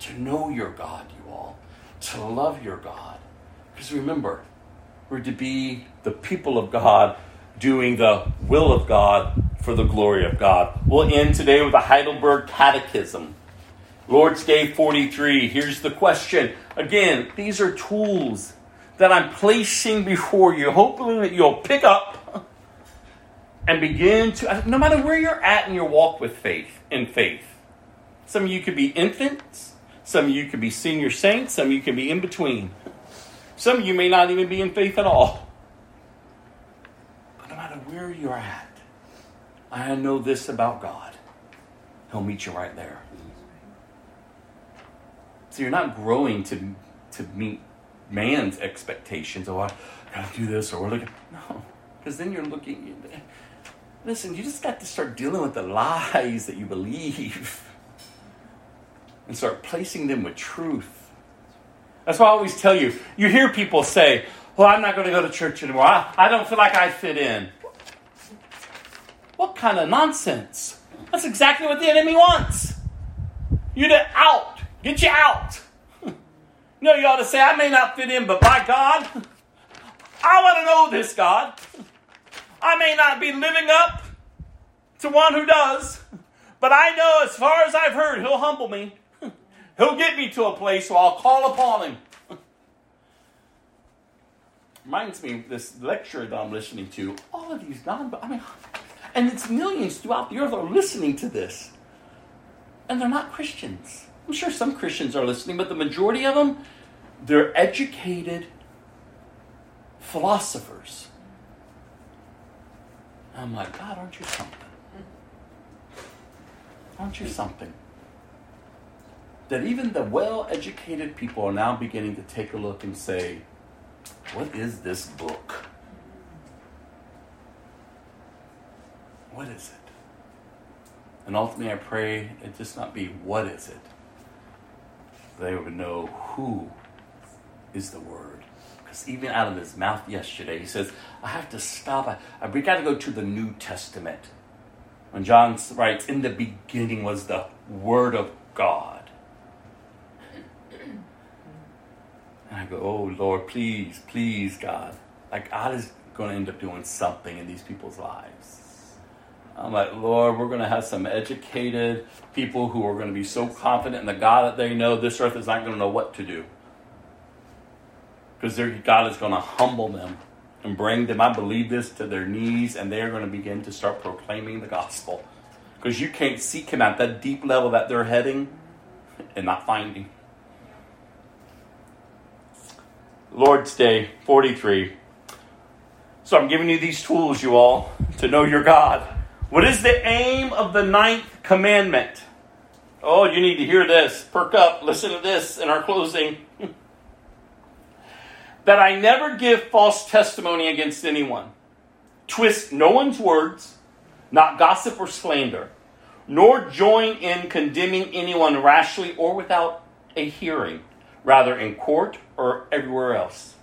To know your God, you all. To love your God. Because remember, we're to be the people of God doing the will of God for the glory of God. We'll end today with a Heidelberg Catechism. Lord's Day 43. Here's the question. Again, these are tools that I'm placing before you, hoping that you'll pick up and begin to, no matter where you're at in your walk with faith, in faith. Some of you could be infants, some of you could be senior saints, some of you could be in between. Some of you may not even be in faith at all. But no matter where you're at, I know this about God. He'll meet you right there. So you're not growing to, to meet man's expectations. Oh, I gotta do this, or we're looking. No, because then you're looking. Listen, you just got to start dealing with the lies that you believe and start placing them with truth. That's why I always tell you. You hear people say, Well, I'm not going to go to church anymore. I, I don't feel like I fit in. What kind of nonsense? That's exactly what the enemy wants. You to out. Get you out. Know, you ought to say, I may not fit in, but by God, I want to know this God. I may not be living up to one who does, but I know as far as I've heard, He'll humble me. He'll get me to a place where I'll call upon Him. Reminds me of this lecture that I'm listening to. All of these non I mean, and it's millions throughout the earth are listening to this. And they're not Christians. I'm sure some Christians are listening, but the majority of them, they're educated philosophers. I'm like, God, aren't you something? Aren't you something? That even the well educated people are now beginning to take a look and say, what is this book? What is it? And ultimately, I pray it just not be what is it. They would know who is the Word. Because even out of his mouth yesterday, he says, I have to stop. I, I we got to go to the New Testament. When John writes, In the beginning was the Word of God. And I go, Oh Lord, please, please, God. Like God is going to end up doing something in these people's lives. I'm like, Lord, we're going to have some educated people who are going to be so confident in the God that they know this earth is not going to know what to do. Because God is going to humble them and bring them, I believe this, to their knees, and they're going to begin to start proclaiming the gospel. Because you can't seek Him at that deep level that they're heading and not finding. Lord's Day 43. So I'm giving you these tools, you all, to know your God. What is the aim of the ninth commandment? Oh, you need to hear this. Perk up. Listen to this in our closing. That I never give false testimony against anyone, twist no one's words, not gossip or slander, nor join in condemning anyone rashly or without a hearing, rather in court or everywhere else.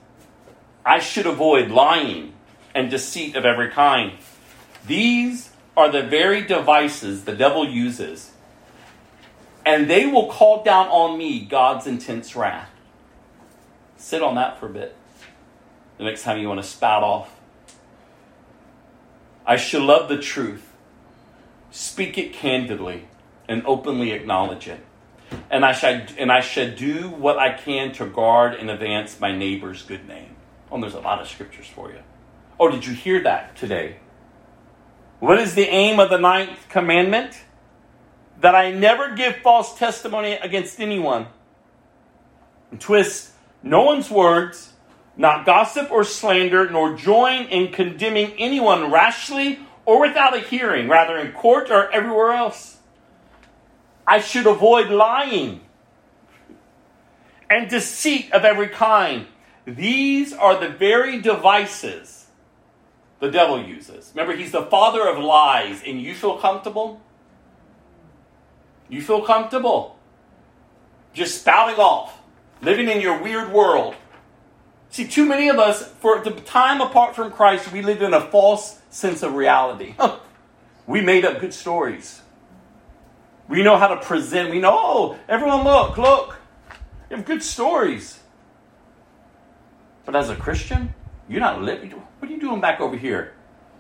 I should avoid lying and deceit of every kind. These are the very devices the devil uses, and they will call down on me God's intense wrath. Sit on that for a bit. The next time you want to spout off. I should love the truth, speak it candidly, and openly acknowledge it. and I should and I should do what I can to guard and advance my neighbor's good name. Oh, there's a lot of scriptures for you. Oh, did you hear that today? What is the aim of the ninth commandment? That I never give false testimony against anyone. And twist no one's words, not gossip or slander, nor join in condemning anyone rashly or without a hearing, rather in court or everywhere else. I should avoid lying and deceit of every kind. These are the very devices the devil uses. Remember, he's the father of lies, and you feel comfortable? You feel comfortable just spouting off, living in your weird world. See, too many of us, for the time apart from Christ, we live in a false sense of reality. we made up good stories. We know how to present. We know, oh, everyone look, look. You have good stories. But as a Christian, you're not living. What are you doing back over here?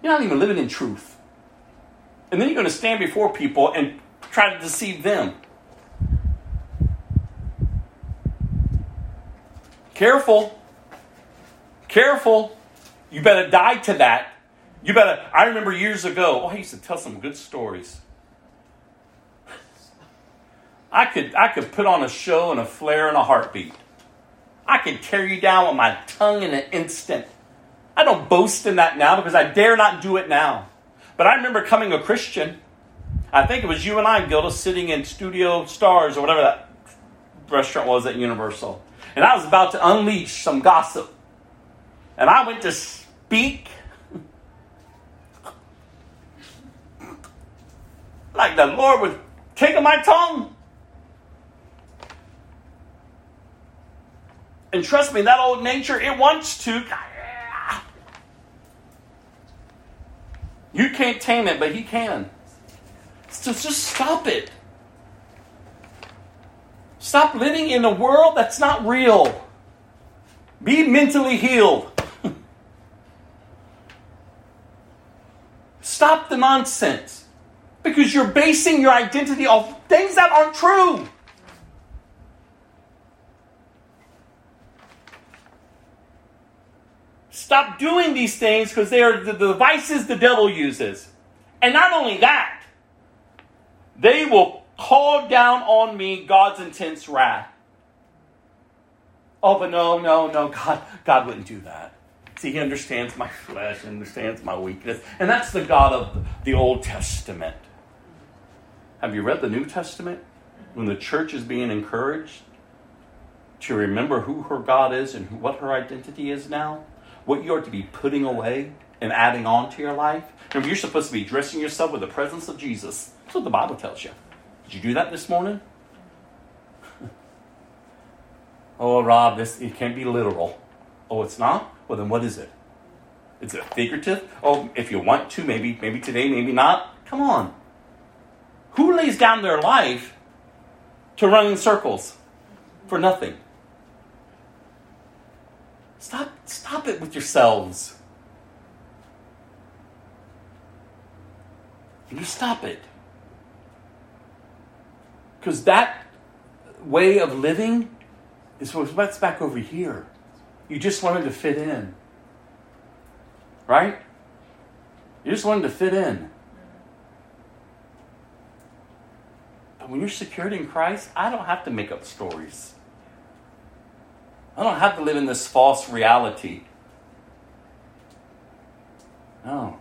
You're not even living in truth. And then you're going to stand before people and try to deceive them. Careful. Careful. You better die to that. You better. I remember years ago, oh, I used to tell some good stories. I could, I could put on a show and a flare and a heartbeat. I could tear you down with my tongue in an instant. I don't boast in that now because I dare not do it now. But I remember coming a Christian. I think it was you and I, Gilda, sitting in Studio Stars or whatever that restaurant was at Universal. And I was about to unleash some gossip. And I went to speak like the Lord was taking my tongue. And trust me, that old nature, it wants to. You can't tame it, but he can. So just stop it. Stop living in a world that's not real. Be mentally healed. Stop the nonsense. Because you're basing your identity off things that aren't true. Stop doing these things because they are the devices the devil uses. And not only that, they will call down on me God's intense wrath. Oh, but no, no, no, God, God wouldn't do that. See, He understands my flesh, understands my weakness, and that's the God of the Old Testament. Have you read the New Testament? When the church is being encouraged to remember who her God is and what her identity is now, what you are to be putting away and adding on to your life. Remember, you're supposed to be dressing yourself with the presence of Jesus. That's what the Bible tells you. Did you do that this morning? oh, Rob, this it can't be literal. Oh, it's not? Well, then what is it? Is it a figurative? Oh, if you want to, maybe, maybe today, maybe not. Come on. Who lays down their life to run in circles for nothing? Stop, stop it with yourselves. You stop it. Because that way of living is what's back over here. You just wanted to fit in. Right? You just wanted to fit in. But when you're secured in Christ, I don't have to make up stories. I don't have to live in this false reality. No.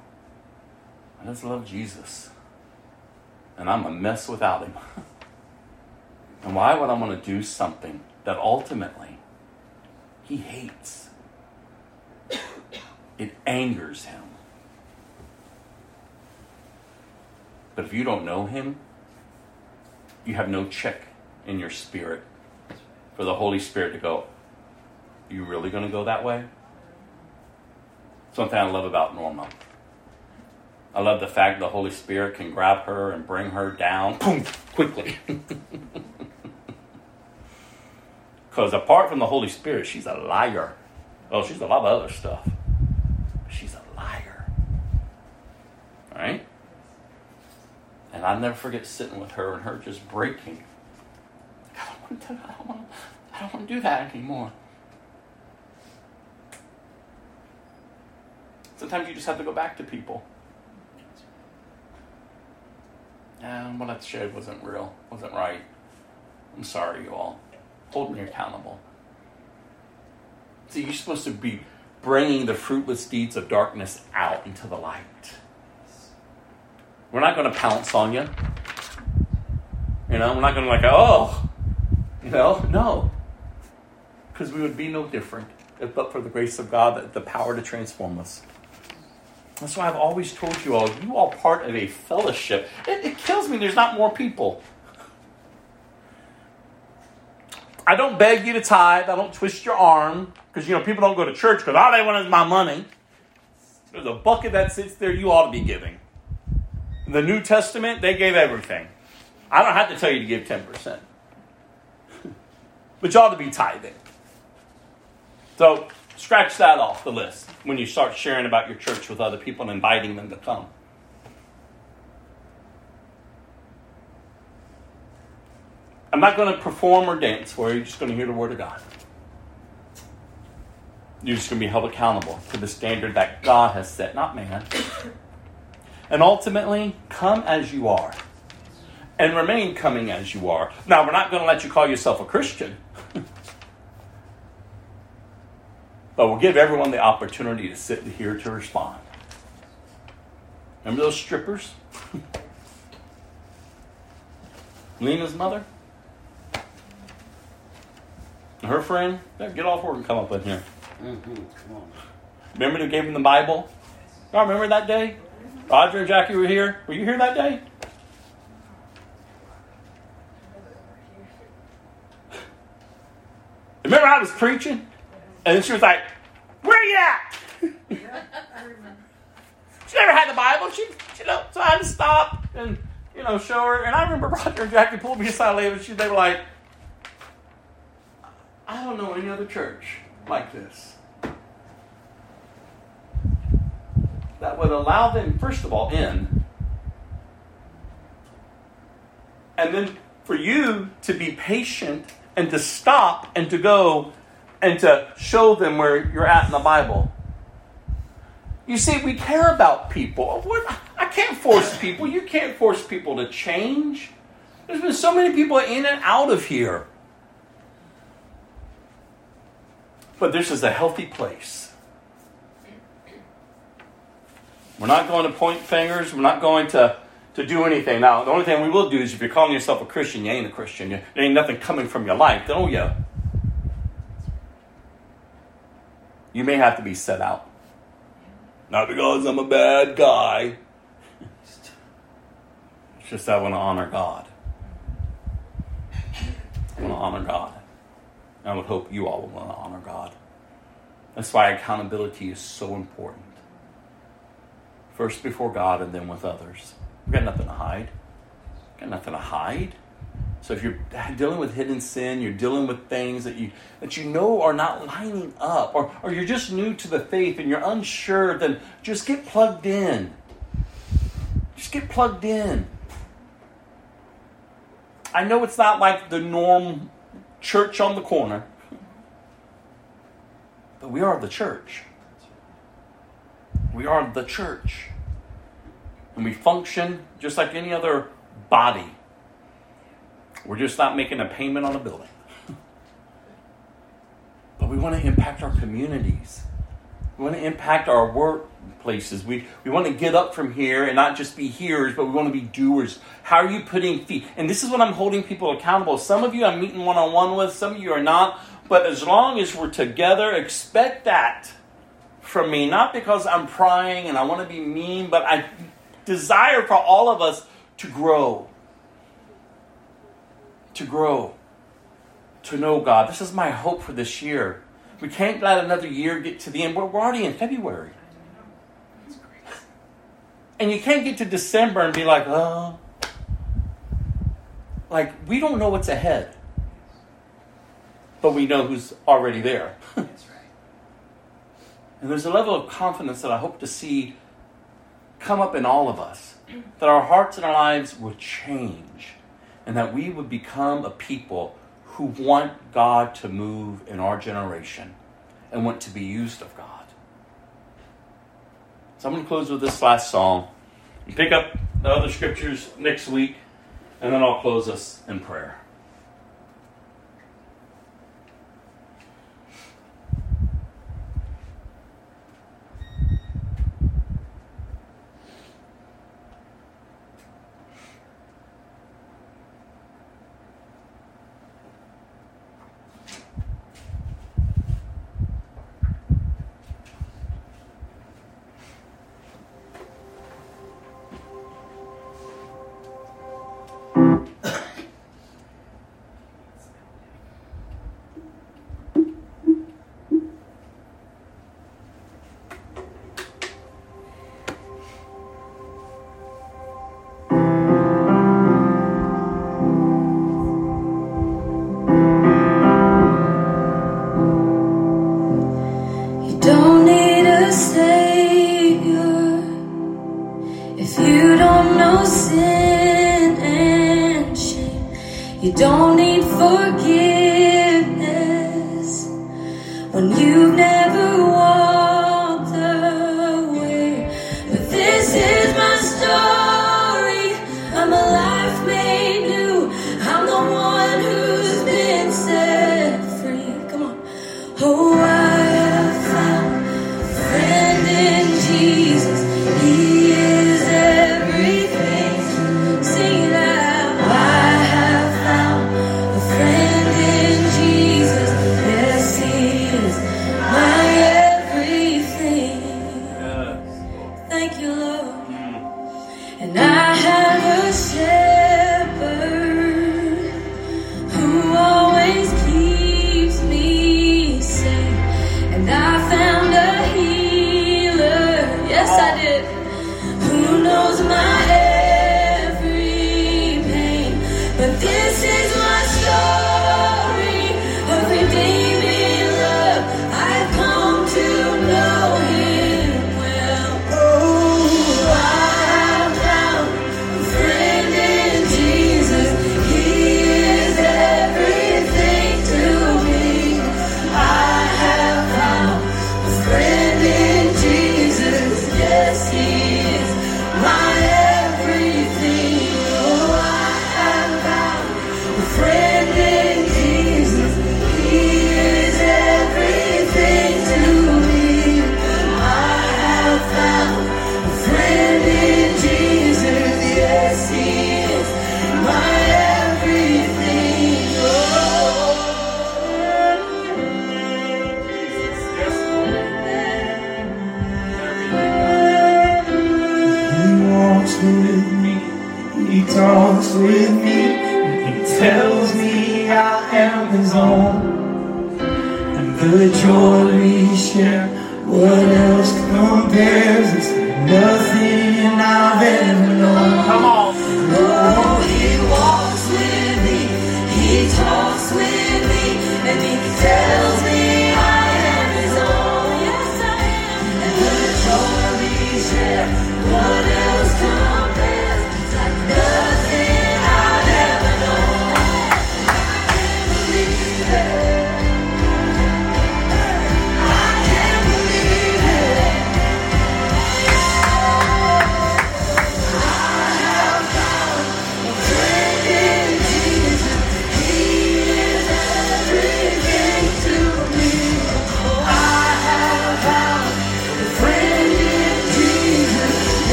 I just love Jesus. And I'm a mess without him. and why would I want to do something that ultimately he hates? It angers him. But if you don't know him, you have no check in your spirit for the Holy Spirit to go, you really going to go that way? Something I love about Norma. I love the fact the Holy Spirit can grab her and bring her down boom, quickly. Because apart from the Holy Spirit, she's a liar. Oh, she's a lot of other stuff. She's a liar. Right? And I never forget sitting with her and her just breaking I don't want to, I don't want to, I don't want to do that anymore. Sometimes you just have to go back to people. And what I shared wasn't real, wasn't right. I'm sorry, you all. Hold me accountable. See, you're supposed to be bringing the fruitless deeds of darkness out into the light. We're not going to pounce on you. You know, we're not going to like, oh, you know, no. Because we would be no different if but for the grace of God, the power to transform us. That's why I've always told you all, you all part of a fellowship. It, it kills me there's not more people. I don't beg you to tithe. I don't twist your arm because you know people don't go to church because all they want is my money. There's a bucket that sits there you ought to be giving. In the New Testament, they gave everything. I don't have to tell you to give 10%. but you ought to be tithing. So scratch that off the list when you start sharing about your church with other people and inviting them to come. I'm not going to perform or dance you. You're just going to hear the Word of God. You're just going to be held accountable to the standard that God has set, not man. And ultimately, come as you are. And remain coming as you are. Now, we're not going to let you call yourself a Christian. but we'll give everyone the opportunity to sit here to respond. Remember those strippers? Lena's mother? Her friend? Get off work and come up in here. Mm-hmm. Come on. Remember they gave him the Bible? Y'all remember that day? Roger and Jackie were here. Were you here that day? Remember I was preaching? And then she was like, Where are you at? she never had the Bible. She, she know, so I had to stop and, you know, show her. And I remember Roger and Jackie pulled me aside later and she, they were like, I don't know any other church like this. That would allow them, first of all, in. And then for you to be patient and to stop and to go and to show them where you're at in the Bible. You see, we care about people. I can't force people. You can't force people to change. There's been so many people in and out of here. But this is a healthy place. We're not going to point fingers. We're not going to, to do anything. Now, the only thing we will do is if you're calling yourself a Christian, you ain't a Christian. You, there ain't nothing coming from your life, don't you? You may have to be set out. Not because I'm a bad guy. It's just I want to honor God. I want to honor God. I would hope you all will want to honor God. That's why accountability is so important. First before God and then with others. We've got nothing to hide. We've got nothing to hide. So if you're dealing with hidden sin, you're dealing with things that you that you know are not lining up, or, or you're just new to the faith and you're unsure, then just get plugged in. Just get plugged in. I know it's not like the norm church on the corner. But we are the church. We are the church. And we function just like any other body. We're just not making a payment on a building. but we want to impact our communities. We want to impact our workplaces. We, we want to get up from here and not just be hearers, but we want to be doers. How are you putting feet? And this is what I'm holding people accountable. Some of you I'm meeting one on one with, some of you are not. But as long as we're together, expect that from me. Not because I'm prying and I want to be mean, but I desire for all of us to grow. To grow. To know God. This is my hope for this year. We can't let another year get to the end. We're already in February. And you can't get to December and be like, oh. Like, we don't know what's ahead, but we know who's already there. That's right. and there's a level of confidence that I hope to see come up in all of us that our hearts and our lives would change, and that we would become a people who want God to move in our generation and want to be used of God. So I'm going to close with this last song. Pick up the other scriptures next week, and then I'll close us in prayer.